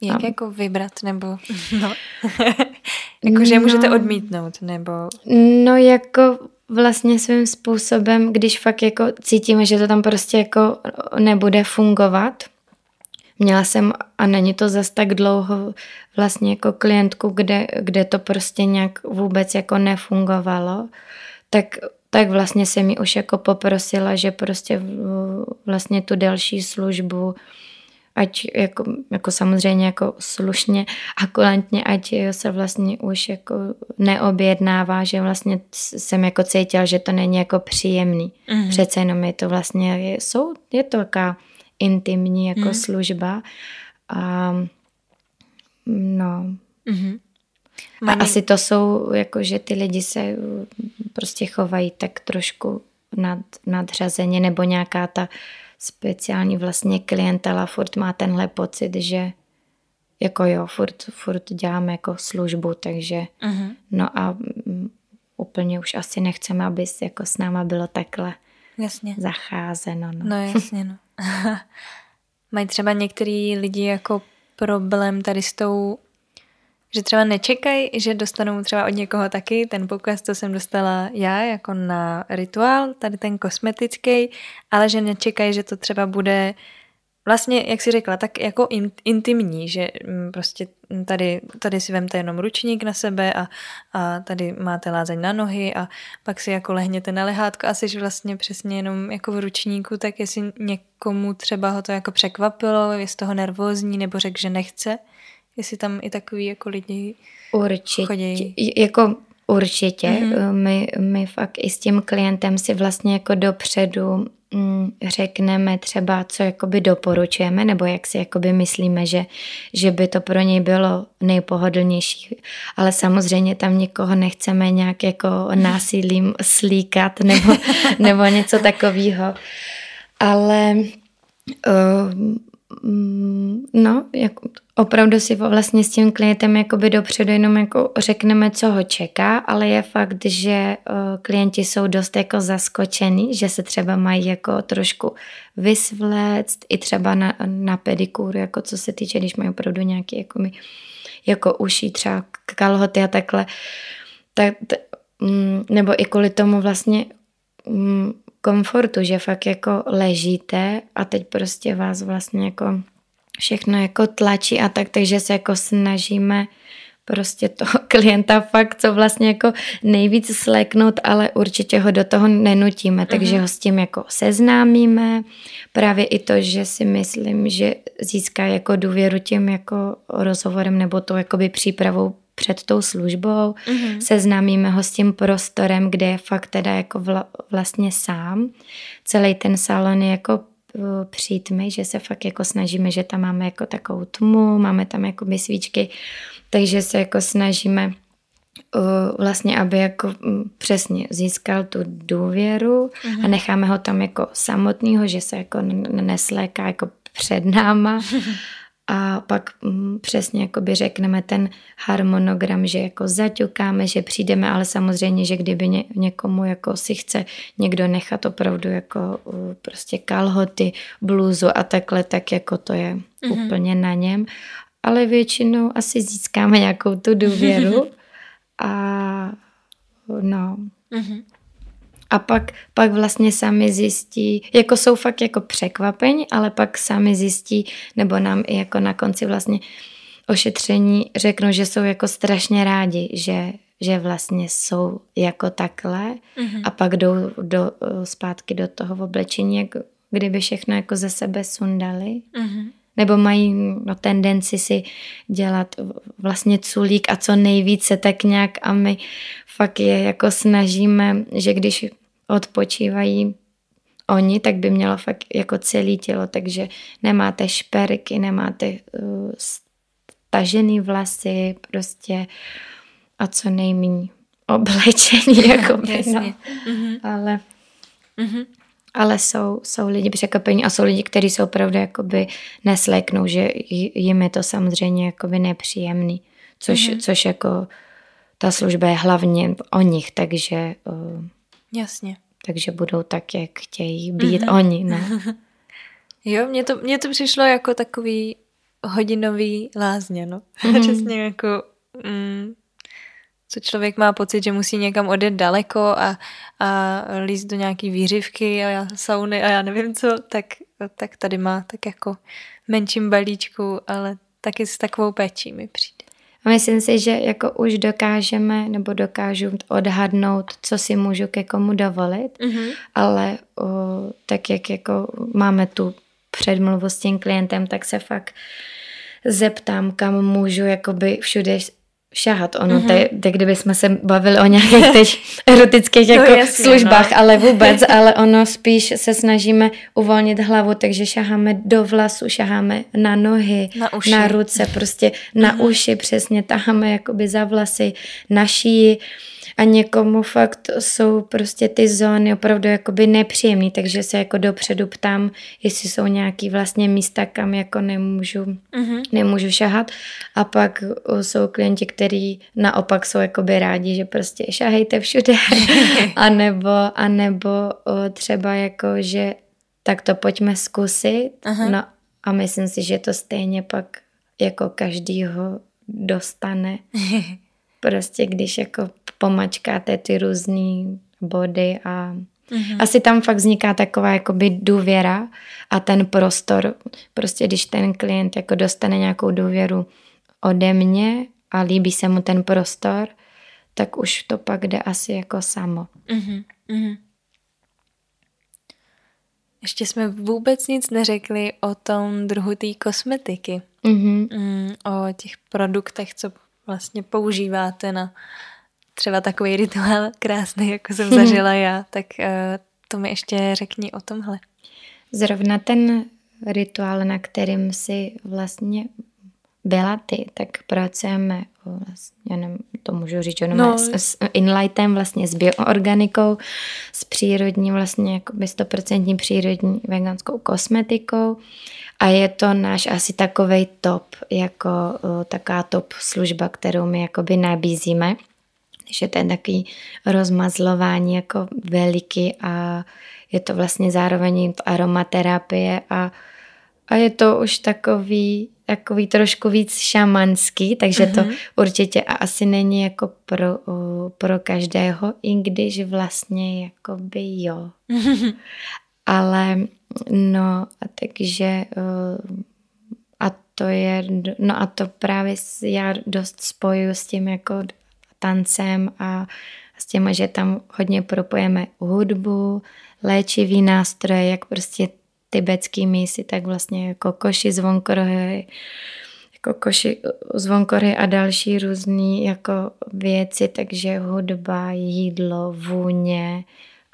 Jak a... jako vybrat, nebo (laughs) no. (laughs) jako, že no, můžete odmítnout, nebo... No jako vlastně svým způsobem, když fakt jako cítíme, že to tam prostě jako nebude fungovat, Měla jsem, a není to zas tak dlouho, vlastně jako klientku, kde, kde to prostě nějak vůbec jako nefungovalo, tak, tak vlastně se mi už jako poprosila, že prostě vlastně tu další službu ať jako, jako samozřejmě jako slušně a kulantně, ať se vlastně už jako neobjednává, že vlastně jsem jako cítila, že to není jako příjemný. Mm-hmm. Přece jenom je to vlastně, je, jsou, je to taková intimní jako mm. služba. A no. Mm-hmm. A asi to jsou, jako že ty lidi se prostě chovají tak trošku nad, nadřazeně, nebo nějaká ta speciální vlastně klientela furt má tenhle pocit, že jako jo, furt, furt děláme jako službu, takže uh-huh. no a úplně už asi nechceme, aby jako s náma bylo takhle jasně. zacházeno. No, no jasně, no. (laughs) Mají třeba některý lidi jako problém tady s tou, že třeba nečekají, že dostanou třeba od někoho taky ten poukaz, co jsem dostala já jako na rituál, tady ten kosmetický, ale že nečekají, že to třeba bude vlastně, jak si řekla, tak jako in, intimní, že mm, prostě tady, tady si vemte jenom ručník na sebe a, a tady máte lázeň na nohy a pak si jako lehněte na lehátko a jsi vlastně přesně jenom jako v ručníku, tak jestli někomu třeba ho to jako překvapilo, je z toho nervózní nebo řekl, že nechce, jestli tam i takový jako lidi Určitě. chodí. Jako Určitě. Mm-hmm. My, my fakt i s tím klientem si vlastně jako dopředu řekneme třeba, co jakoby doporučujeme, nebo jak si jakoby myslíme, že, že by to pro něj bylo nejpohodlnější. Ale samozřejmě tam nikoho nechceme nějak jako násilím slíkat nebo, (laughs) nebo něco takového. Ale uh, no, jako opravdu si vlastně s tím klientem jakoby dopředu jenom jako řekneme, co ho čeká, ale je fakt, že uh, klienti jsou dost jako zaskočení, že se třeba mají jako trošku vysvléct i třeba na, na pedikuru, jako co se týče, když mají opravdu nějaký jako, my, jako uší třeba kalhoty a takhle, tak, t, mm, nebo i kvůli tomu vlastně mm, komfortu, že fakt jako ležíte a teď prostě vás vlastně jako všechno jako tlačí a tak, takže se jako snažíme prostě toho (laughs) klienta fakt co vlastně jako nejvíc sleknout, ale určitě ho do toho nenutíme, takže mm-hmm. ho s tím jako seznámíme. Právě i to, že si myslím, že získá jako důvěru tím jako rozhovorem nebo tou jakoby přípravou před tou službou, mm-hmm. seznámíme ho s tím prostorem, kde je fakt teda jako vla, vlastně sám. Celý ten salon je jako Eh, přítmy, že se fakt jako snažíme, že tam máme jako takovou tmu, máme tam jako svíčky, takže se jako snažíme vlastně, aby jako přesně získal tu důvěru mm-hmm. a mhm. necháme ho tam jako samotného, že se jako nesléká jako před náma (laughs) a pak mm, přesně jakoby řekneme ten harmonogram, že jako zaťukáme, že přijdeme, ale samozřejmě, že kdyby ně, někomu jako si chce někdo nechat opravdu jako prostě kalhoty, bluzu a takhle, tak jako to je mm-hmm. úplně na něm. Ale většinou asi získáme nějakou tu důvěru (laughs) a no. Mm-hmm. A pak, pak vlastně sami zjistí, jako jsou fakt jako překvapení, ale pak sami zjistí, nebo nám i jako na konci vlastně ošetření řeknou, že jsou jako strašně rádi, že, že vlastně jsou jako takhle mm-hmm. a pak jdou do, zpátky do toho oblečení, jako kdyby všechno jako ze sebe sundali. Mm-hmm. Nebo mají no, tendenci si dělat vlastně culík a co nejvíce tak nějak a my fakt je jako snažíme, že když odpočívají oni, tak by mělo fakt jako celé tělo, takže nemáte šperky, nemáte uh, stažený vlasy, prostě a co nejméně oblečení, (laughs) jako by, no. mm-hmm. ale mm-hmm. Ale jsou, jsou lidi překvapení a jsou lidi, kteří jsou opravdu jakoby nesléknou, že jim je to samozřejmě jakoby nepříjemný, což, mm-hmm. což jako ta služba je hlavně o nich, takže Jasně. Takže budou tak, jak chtějí být mm-hmm. oni. No. (laughs) jo, mně to, mně to přišlo jako takový hodinový lázně, no. Mm-hmm. (laughs) Přesně jako, mm, co člověk má pocit, že musí někam odjet daleko a, a líst do nějaký výřivky a já, sauny a já nevím co, tak, tak tady má tak jako menším balíčku, ale taky s takovou péčí mi přijde. A myslím si, že jako už dokážeme nebo dokážu odhadnout, co si můžu ke komu dovolit, mm-hmm. ale o, tak jak jako máme tu předmluvu s tím klientem, tak se fakt zeptám, kam můžu jakoby všude šahat. Ono, mm-hmm. tak kdyby jsme se bavili o nějakých (laughs) teď erotických jako jasně, službách, no. ale vůbec, (laughs) ale ono spíš se snažíme uvolnit hlavu, takže šaháme do vlasu, šaháme na nohy, na, uši. na ruce, prostě na mm-hmm. uši přesně, taháme jakoby za vlasy, na šíji a někomu fakt jsou prostě ty zóny opravdu jakoby nepříjemný, takže se jako dopředu ptám, jestli jsou nějaký vlastně místa, kam jako nemůžu, mm-hmm. nemůžu šahat a pak jsou klienti, kteří naopak jsou jakoby rádi, že prostě šahejte všude (laughs) a nebo, a nebo třeba jako, že tak to pojďme zkusit uh-huh. no a myslím si, že to stejně pak jako každýho dostane. (laughs) prostě když jako pomačkáte ty různé body a Mm-hmm. Asi tam fakt vzniká taková jakoby důvěra a ten prostor, prostě když ten klient jako dostane nějakou důvěru ode mě a líbí se mu ten prostor, tak už to pak jde asi jako samo. Mm-hmm. Mm-hmm. Ještě jsme vůbec nic neřekli o tom druhu té kosmetiky. Mm-hmm. Mm, o těch produktech, co vlastně používáte na třeba takový rituál (laughs) krásný, jako jsem zažila já, tak uh, to mi ještě řekni o tomhle. Zrovna ten rituál, na kterým si vlastně byla ty, tak pracujeme vlastně, nevím, to můžu říct, jenom no. s, s inlightem, vlastně s bioorganikou, s přírodní, vlastně jako 100% přírodní veganskou kosmetikou a je to náš asi takový top, jako uh, taká top služba, kterou my jakoby nabízíme že to je takový rozmazlování jako veliký a je to vlastně zároveň aromaterapie a, a je to už takový, takový trošku víc šamanský, takže mm-hmm. to mhm. určitě asi není jako pro, pro každého, i když vlastně jakoby jo. (laughs) Ale no, takže a to je, no a to právě já dost spojuju s tím jako tancem a s těma, že tam hodně propojeme hudbu, léčivý nástroje, jak prostě tibetský mísy, tak vlastně jako koši, zvonkorhy, jako koši, zvonkory a další různé jako věci, takže hudba, jídlo, vůně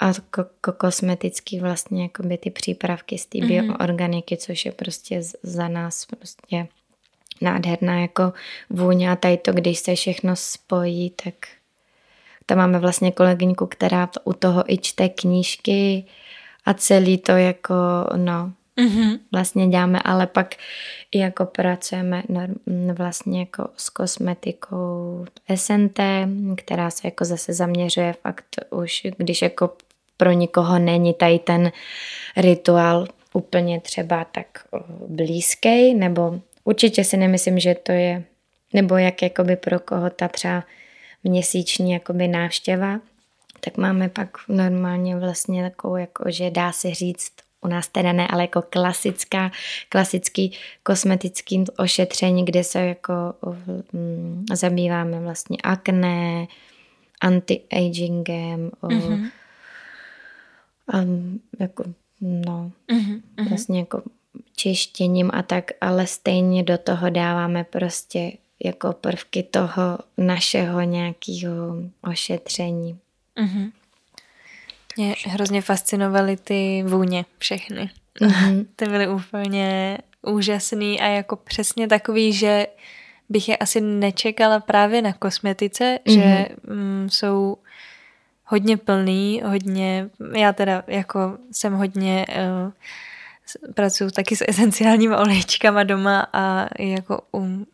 a ko- kosmetický vlastně by ty přípravky z té mm-hmm. bioorganiky, což je prostě za nás prostě nádherná jako vůně a tady to, když se všechno spojí, tak tam máme vlastně kolegyňku, která u toho i čte knížky a celý to jako, no, mm-hmm. vlastně děláme, ale pak i jako pracujeme vlastně jako s kosmetikou SNT, která se jako zase zaměřuje fakt už, když jako pro nikoho není tady ten rituál úplně třeba tak blízký, nebo určitě si nemyslím, že to je, nebo jak jakoby pro koho ta třeba měsíční jakoby návštěva, tak máme pak normálně vlastně takovou, jako, že dá se říct, u nás teda ne, ale jako klasická, klasický kosmetický ošetření, kde se jako um, zabýváme vlastně akné, anti-agingem, mm-hmm. Um, jako, no, mm-hmm. vlastně jako čištěním a tak, ale stejně do toho dáváme prostě jako prvky toho našeho nějakého ošetření. Mm-hmm. Mě hrozně fascinovaly ty vůně všechny. Mm-hmm. (laughs) ty byly úplně úžasný a jako přesně takový, že bych je asi nečekala právě na kosmetice, mm-hmm. že mm, jsou hodně plný, hodně, já teda jako jsem hodně uh, pracuji taky s esenciálními olejčkama doma a jako u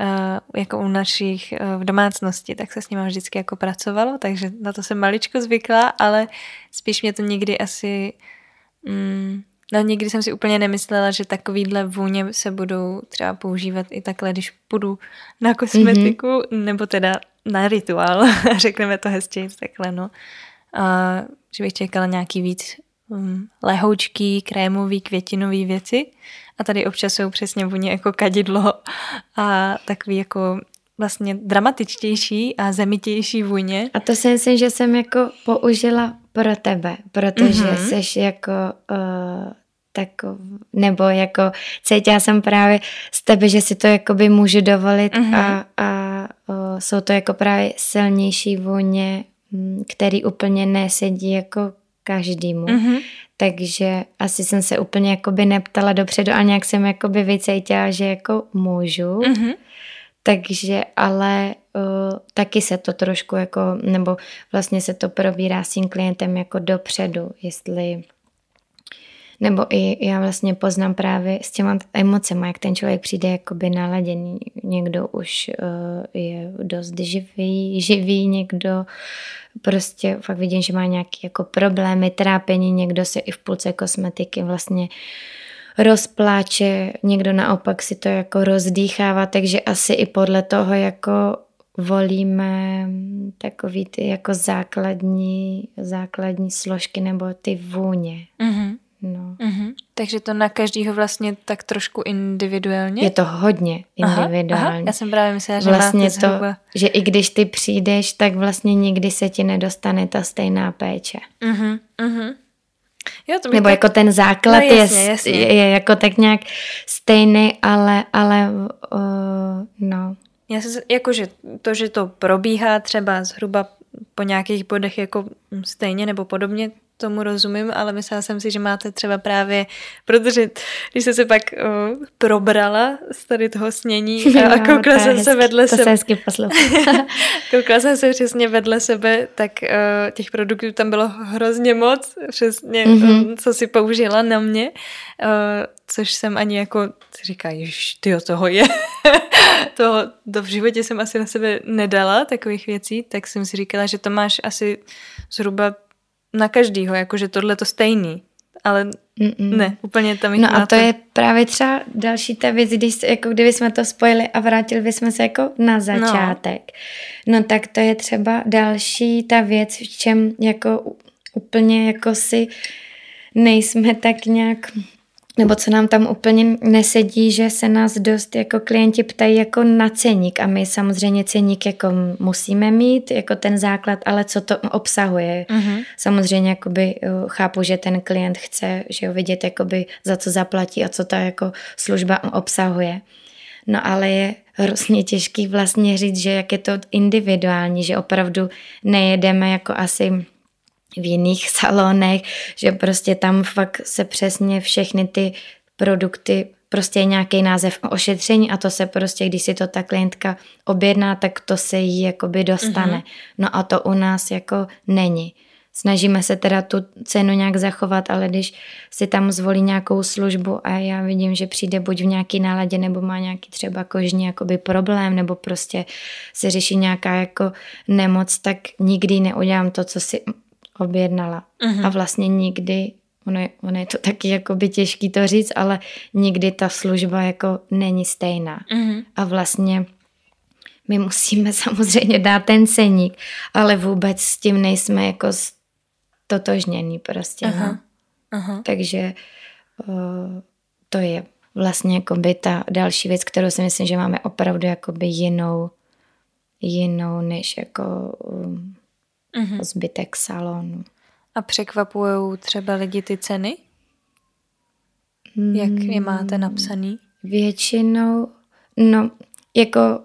Uh, jako u našich uh, v domácnosti, tak se s nimi vždycky jako pracovalo, takže na to jsem maličko zvykla, ale spíš mě to nikdy asi mm, no nikdy jsem si úplně nemyslela, že takovýhle vůně se budou třeba používat i takhle, když půjdu na kosmetiku, mm-hmm. nebo teda na rituál, (laughs) řekneme to hezčí, takhle no. A že bych čekala nějaký víc um, lehoučký, krémový, květinový věci. A tady občas jsou přesně vůně jako kadidlo a takový jako vlastně dramatičtější a zemitější vůně. A to si myslím, že jsem jako použila pro tebe, protože mm-hmm. jsi jako uh, tak, nebo jako cítila jsem právě z tebe, že si to jakoby můžu dovolit mm-hmm. a, a uh, jsou to jako právě silnější vůně, mm, který úplně nesedí jako každému. Mm-hmm. Takže asi jsem se úplně jakoby neptala dopředu a nějak jsem jakoby vycítila, že jako můžu. Mm-hmm. Takže ale uh, taky se to trošku jako, nebo vlastně se to probírá s tím klientem jako dopředu, jestli nebo i já vlastně poznám právě s těma emocemi, jak ten člověk přijde jakoby naladěný. Někdo už uh, je dost živý, živý, někdo prostě fakt vidím, že má nějaké jako problémy, trápení, někdo se i v půlce kosmetiky vlastně rozpláče, někdo naopak si to jako rozdýchává, takže asi i podle toho jako volíme takový ty jako základní, základní složky nebo ty vůně. Mm-hmm. No. Mm-hmm. Takže to na každýho vlastně tak trošku individuálně? Je to hodně individuální. Aha, aha. Já jsem právě myslela, že vlastně máte zhruba... to, že i když ty přijdeš, tak vlastně nikdy se ti nedostane ta stejná péče. Mm-hmm, mm-hmm. Jo, to Nebo tak... jako ten základ no, jasně, je, jasně. Je, je jako tak nějak stejný, ale, ale uh, no. Já se, jakože to, že to probíhá třeba zhruba po nějakých bodech jako stejně nebo podobně, tomu rozumím, ale myslela jsem si, že máte třeba právě, protože když jsem se pak uh, probrala z tady toho snění a, (laughs) a koukla jsem hezky, se vedle to sebe. hezky (laughs) koukla jsem se přesně vedle sebe, tak uh, těch produktů tam bylo hrozně moc, přesně, mm-hmm. co si použila na mě, uh, což jsem ani jako, říká, ty toho je. (laughs) to, to v životě jsem asi na sebe nedala, takových věcí, tak jsem si říkala, že to máš asi zhruba na každýho, jakože tohle to stejný. Ale Mm-mm. ne, úplně tam No a to je právě třeba další ta věc, když, jako kdyby jsme to spojili a vrátili bychom se jako na no. začátek. No. no tak to je třeba další ta věc, v čem jako úplně jako si nejsme tak nějak nebo co nám tam úplně nesedí, že se nás dost jako klienti ptají jako na ceník a my samozřejmě ceník jako musíme mít, jako ten základ, ale co to obsahuje. Mm-hmm. Samozřejmě jakoby chápu, že ten klient chce, že ho vidět jakoby za co zaplatí a co ta jako služba obsahuje. No ale je hrozně těžký vlastně říct, že jak je to individuální, že opravdu nejedeme jako asi v jiných (laughs) salonech, že prostě tam fakt se přesně všechny ty produkty prostě je nějaký název ošetření a to se prostě, když si to ta klientka objedná, tak to se jí jakoby dostane. Mm-hmm. No a to u nás jako není. Snažíme se teda tu cenu nějak zachovat, ale když si tam zvolí nějakou službu a já vidím, že přijde buď v nějaký náladě, nebo má nějaký třeba kožní jakoby problém, nebo prostě se řeší nějaká jako nemoc, tak nikdy neudělám to, co si objednala. Mm-hmm. A vlastně nikdy Ono je, ono je to taky jakoby těžký to říct, ale nikdy ta služba jako není stejná. Mm-hmm. A vlastně my musíme (laughs) samozřejmě dát ten ceník, ale vůbec s tím nejsme jako totožněný prostě. Aha. No. Aha. Takže uh, to je vlastně jakoby ta další věc, kterou si myslím, že máme opravdu jakoby jinou, jinou než jako um, uh-huh. zbytek salonu. A překvapují třeba lidi ty ceny? Jak je máte napsaný? Většinou, no, jako,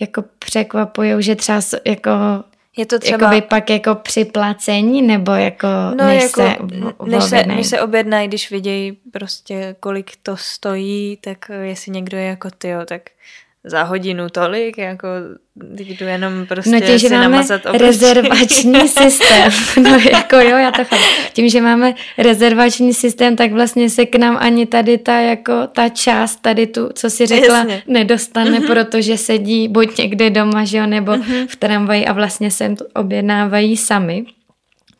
jako překvapují, že třeba jako je to třeba... Jakoby pak jako při placení, nebo jako no, než, jako, se než, se, než se objednají, když vidějí prostě, kolik to stojí, tak jestli někdo je jako ty, tak za hodinu tolik, jako jdu jenom prostě no tím, že máme namazat rezervační (laughs) systém, no jako jo, já to chápu. Tím, že máme rezervační systém, tak vlastně se k nám ani tady ta jako ta část, tady tu, co si řekla, Jasně. nedostane, mm-hmm. protože sedí buď někde doma, že jo, nebo mm-hmm. v tramvaji a vlastně se objednávají sami.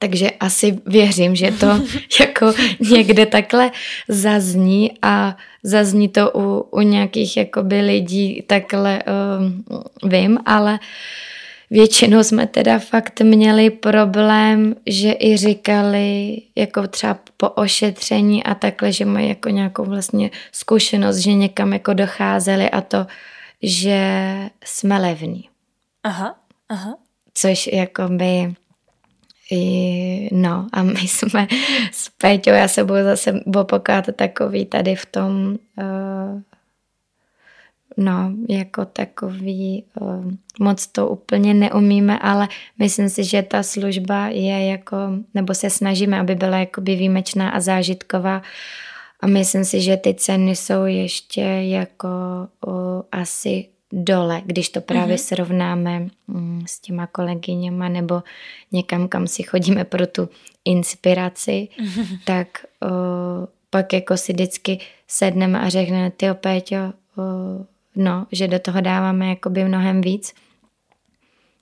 Takže asi věřím, že to (laughs) jako někde takhle zazní a zazní to u, u nějakých jakoby lidí, takhle um, vím, ale většinou jsme teda fakt měli problém, že i říkali jako třeba po ošetření a takhle, že mají jako nějakou vlastně zkušenost, že někam jako docházeli a to, že jsme levní. Aha, aha. Což jakoby i, no a my (laughs) jsme s Péťou, já se budu zase opakovat takový tady v tom, uh, no, jako takový, uh, moc to úplně neumíme, ale myslím si, že ta služba je jako, nebo se snažíme, aby byla jakoby výjimečná a zážitková. A myslím si, že ty ceny jsou ještě jako uh, asi dole, když to právě mm-hmm. srovnáme mm, s těma kolegyněma nebo někam, kam si chodíme pro tu inspiraci, mm-hmm. (laughs) tak uh, pak jako si vždycky sedneme a řekneme, ty Péťo, uh, no, že do toho dáváme jakoby mnohem víc.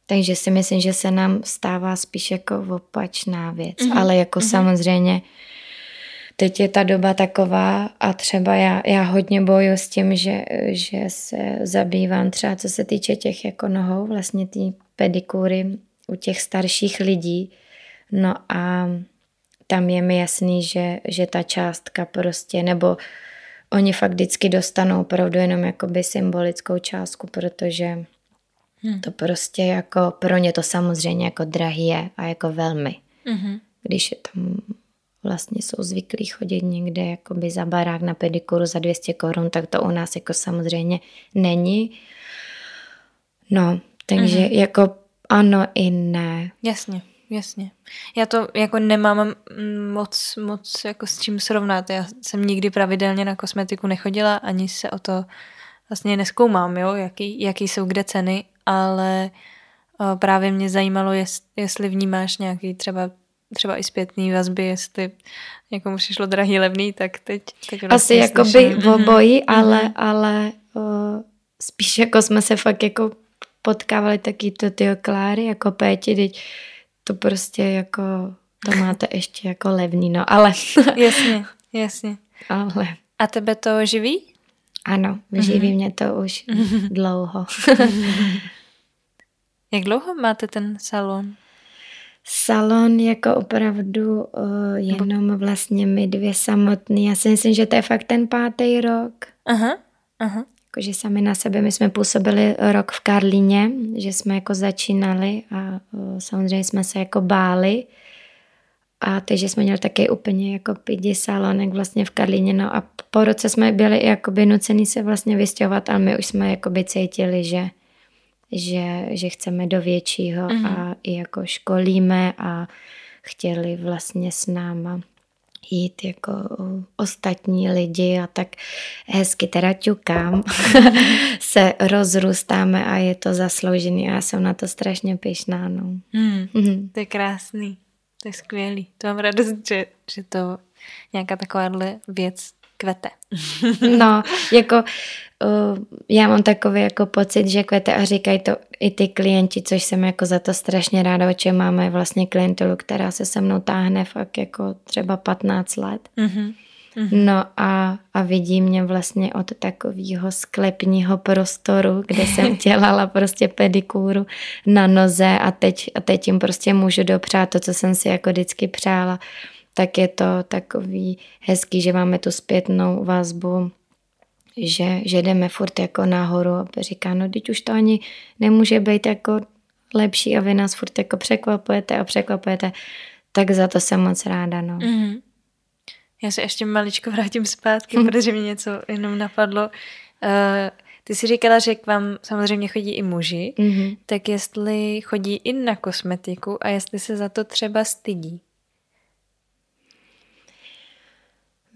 Takže si myslím, že se nám stává spíš jako opačná věc. Mm-hmm. Ale jako mm-hmm. samozřejmě teď je ta doba taková a třeba já, já hodně boju s tím, že, že se zabývám třeba co se týče těch jako nohou, vlastně ty pedikury u těch starších lidí. No a tam je mi jasný, že, že ta částka prostě, nebo oni fakt vždycky dostanou opravdu jenom jakoby symbolickou částku, protože hmm. to prostě jako, pro ně to samozřejmě jako drahý je a jako velmi. Hmm. Když je tam vlastně jsou zvyklí chodit někde jakoby za barák na pedikuru za 200 korun, tak to u nás jako samozřejmě není. No, takže mm-hmm. jako ano i ne. Jasně, jasně. Já to jako nemám moc, moc jako s čím srovnat. Já jsem nikdy pravidelně na kosmetiku nechodila, ani se o to vlastně neskoumám, jo, jaký, jaký jsou kde ceny, ale právě mě zajímalo, jestli vnímáš nějaký třeba třeba i zpětný vazby, jestli někomu přišlo drahý, levný, tak teď... teď Asi jako by v obojí, mm-hmm. ale, ale uh, spíš jako jsme se fakt jako potkávali taky to ty Kláry, jako Péti, teď to prostě jako, to máte (laughs) ještě jako levný, no, ale... (laughs) jasně, jasně. Ale... A tebe to živí? Ano, živí mm-hmm. mě to už dlouho. (laughs) Jak dlouho máte ten salon? Salon jako opravdu uh, jenom vlastně my dvě samotný. Já si myslím, že to je fakt ten pátý rok. Aha, aha. Jakože sami na sebe, my jsme působili rok v Karlíně, že jsme jako začínali a uh, samozřejmě jsme se jako báli. A takže jsme měli taky úplně jako pidi salonek vlastně v Karlíně. No a po roce jsme byli jakoby nucený se vlastně vystěhovat, ale my už jsme jakoby cítili, že že, že chceme do většího mm-hmm. a i jako školíme a chtěli vlastně s náma jít jako ostatní lidi a tak hezky teda ťukám, (laughs) se rozrůstáme a je to zasloužený a já jsem na to strašně pyšná. No. Hmm, mm. To je krásný, to je skvělý. To mám radost, že, že to nějaká takováhle věc kvete. no, jako uh, já mám takový jako pocit, že kvete a říkají to i ty klienti, což jsem jako za to strašně ráda, o čem máme vlastně klientelu, která se se mnou táhne fakt jako třeba 15 let. Mm-hmm. No a, a vidí mě vlastně od takového sklepního prostoru, kde jsem (laughs) dělala prostě pedikúru na noze a teď, a teď jim prostě můžu dopřát to, co jsem si jako vždycky přála tak je to takový hezký, že máme tu zpětnou vazbu, že, že jdeme furt jako nahoru a říká, no teď už to ani nemůže být jako lepší a vy nás furt jako překvapujete a překvapujete, tak za to jsem moc ráda, no. Mm-hmm. Já se ještě maličko vrátím zpátky, mm. protože mi něco jenom napadlo. Uh, ty jsi říkala, že k vám samozřejmě chodí i muži, mm-hmm. tak jestli chodí i na kosmetiku a jestli se za to třeba stydí.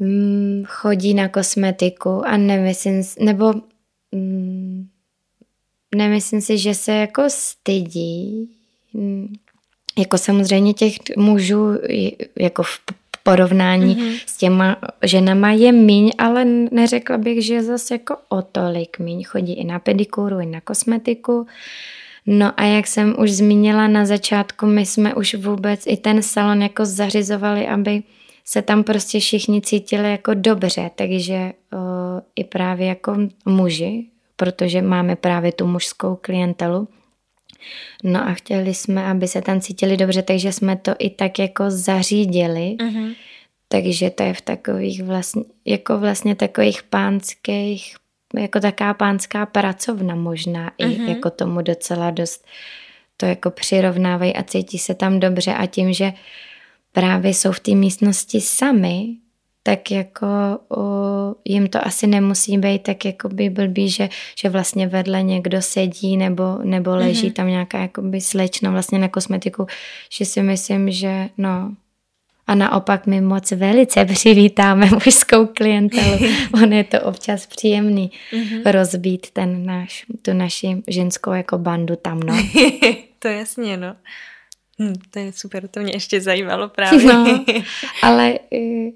Mm, chodí na kosmetiku a nemyslím, nebo mm, nemyslím si, že se jako stydí. Mm, jako samozřejmě těch mužů jako v porovnání mm-hmm. s těma ženama je míň, ale neřekla bych, že zase jako o tolik míň. Chodí i na pedikuru, i na kosmetiku. No a jak jsem už zmínila na začátku, my jsme už vůbec i ten salon jako zařizovali, aby se tam prostě všichni cítili jako dobře, takže uh, i právě jako muži, protože máme právě tu mužskou klientelu. No a chtěli jsme, aby se tam cítili dobře, takže jsme to i tak jako zařídili. Uh-huh. Takže to je v takových vlastně, jako vlastně takových pánských, jako taká pánská pracovna možná uh-huh. i mhm. jako tomu docela dost to jako přirovnávají a cítí se tam dobře a tím, že uh, právě jsou v té místnosti sami, tak jako o, jim to asi nemusí být tak jako by blbý, že, že vlastně vedle někdo sedí nebo, nebo leží mm-hmm. tam nějaká jakoby slečna vlastně na kosmetiku, že si myslím, že no a naopak my moc velice (laughs) přivítáme mužskou klientelu. (laughs) On je to občas příjemný mm-hmm. rozbít ten náš, tu naši ženskou jako bandu tam, no. (laughs) to jasně, no. Hm, to je super, to mě ještě zajímalo právě. No, (laughs) ale eh,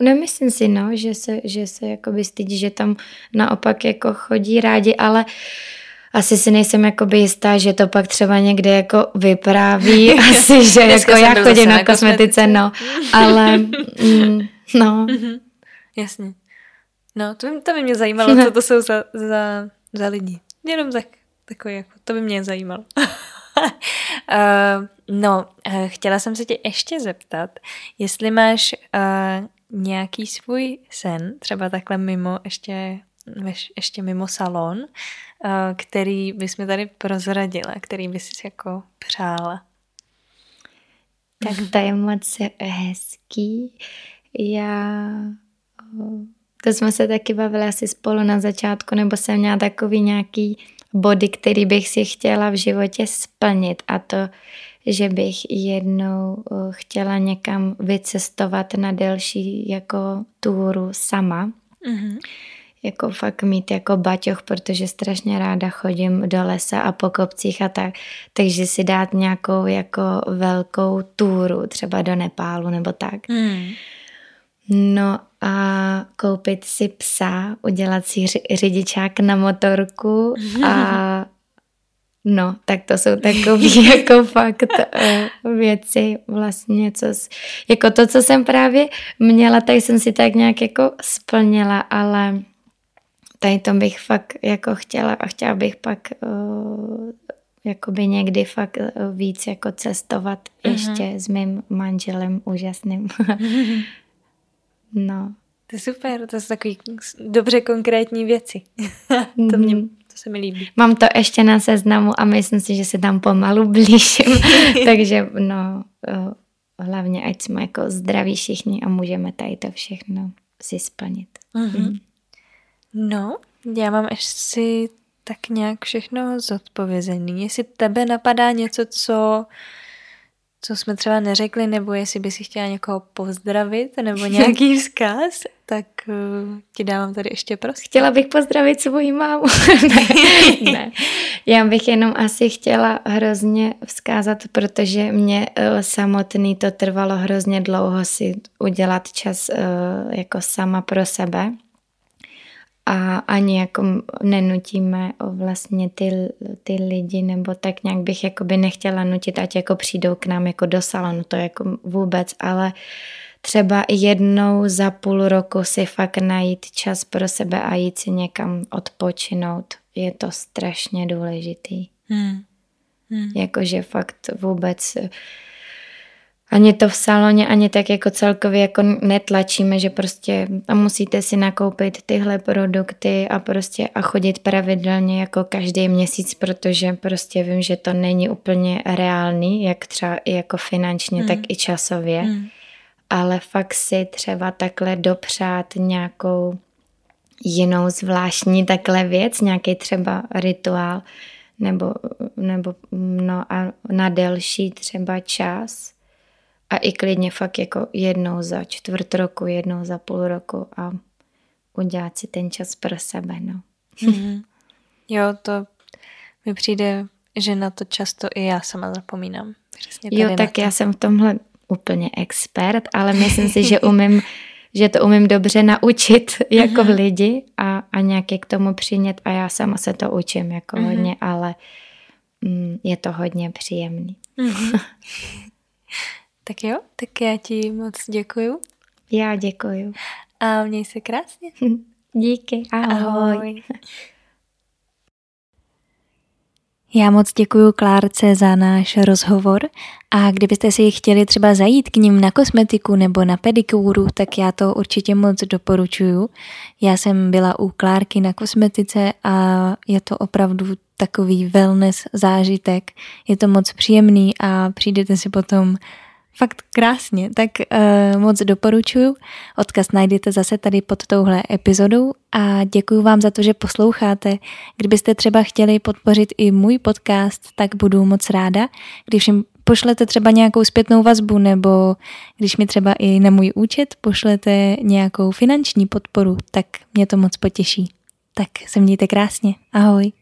nemyslím si, no, že se, že se jakoby stydí, že tam naopak jako chodí rádi, ale asi si nejsem jakoby jistá, že to pak třeba někde jako vypráví, (laughs) asi, že jako já chodím na, na kosmetice, no, ale mm, no. Mhm, jasně. No, to, to by mě zajímalo, co to jsou za, za, za lidi. Jenom tak, takový, jako, to by mě zajímalo. (laughs) uh, (laughs) no, uh, chtěla jsem se tě ještě zeptat, jestli máš uh, nějaký svůj sen, třeba takhle mimo, ještě, ještě mimo salon, který bys mi tady prozradila, který bys si jako přála. Tak to je moc hezký. Já to jsme se taky bavili asi spolu na začátku, nebo jsem měla takový nějaký body, který bych si chtěla v životě splnit a to, že bych jednou eh, chtěla někam vycestovat na delší jako túru sama. Mm-hmm. Jako fakt mít jako baťoch, protože strašně ráda chodím do lesa a po kopcích a tak. Takže si dát nějakou jako velkou túru, třeba do Nepálu nebo tak. Mm. No a koupit si psa, udělat si řidičák na motorku a (laughs) no, tak to jsou takové (laughs) jako fakt eh, věci vlastně, co, jako to, co jsem právě měla, tak jsem si tak nějak jako splnila, ale tady to bych fakt jako chtěla a chtěla bych pak uh, jakoby někdy fakt víc jako cestovat uh-huh. ještě s mým manželem úžasným. (laughs) No. To je super, to jsou takový dobře konkrétní věci. (laughs) to, mě, mhm. to se mi líbí. Mám to ještě na seznamu a myslím si, že se tam pomalu blížím. (laughs) Takže no, hlavně ať jsme jako zdraví všichni a můžeme tady to všechno si splnit. Mm-hmm. Mm. No, já mám ještě tak nějak všechno zodpovězený. Jestli tebe napadá něco, co co jsme třeba neřekli, nebo jestli by si chtěla někoho pozdravit, nebo (laughs) nějaký vzkaz, tak uh, ti dávám tady ještě prostor. Chtěla bych pozdravit svoji mámu. (laughs) ne, ne. Já bych jenom asi chtěla hrozně vzkázat, protože mě uh, samotný to trvalo hrozně dlouho si udělat čas uh, jako sama pro sebe a ani jako nenutíme vlastně ty, ty lidi, nebo tak nějak bych jako by nechtěla nutit, ať jako přijdou k nám jako do salonu, to jako vůbec, ale třeba jednou za půl roku si fakt najít čas pro sebe a jít si někam odpočinout, je to strašně důležitý. Hmm. Hmm. Jakože fakt vůbec ani to v saloně, ani tak jako celkově jako netlačíme, že prostě a musíte si nakoupit tyhle produkty a prostě a chodit pravidelně jako každý měsíc, protože prostě vím, že to není úplně reálný, jak třeba i jako finančně, hmm. tak i časově. Hmm. Ale fakt si třeba takhle dopřát nějakou jinou zvláštní takhle věc, nějaký třeba rituál, nebo, nebo no a na delší třeba čas, a i klidně fakt jako jednou za čtvrt roku, jednou za půl roku a udělat si ten čas pro sebe, no. Mm-hmm. Jo, to mi přijde, že na to často i já sama zapomínám. Přesně jo, tak já jsem v tomhle úplně expert, ale myslím si, že (laughs) umím, že to umím dobře naučit (laughs) jako mm-hmm. lidi a, a nějaké k tomu přinět a já sama se to učím jako mm-hmm. hodně, ale mm, je to hodně příjemný. Mm-hmm. (laughs) Tak jo, tak já ti moc děkuju. Já děkuju. A měj se krásně. (laughs) Díky, ahoj. ahoj. Já moc děkuji Klárce za náš rozhovor a kdybyste si chtěli třeba zajít k ním na kosmetiku nebo na pedikuru, tak já to určitě moc doporučuju. Já jsem byla u Klárky na kosmetice a je to opravdu takový wellness zážitek. Je to moc příjemný a přijdete si potom fakt krásně, tak uh, moc doporučuju. Odkaz najdete zase tady pod touhle epizodou a děkuji vám za to, že posloucháte. Kdybyste třeba chtěli podpořit i můj podcast, tak budu moc ráda, když jim pošlete třeba nějakou zpětnou vazbu nebo když mi třeba i na můj účet pošlete nějakou finanční podporu, tak mě to moc potěší. Tak se mějte krásně. Ahoj.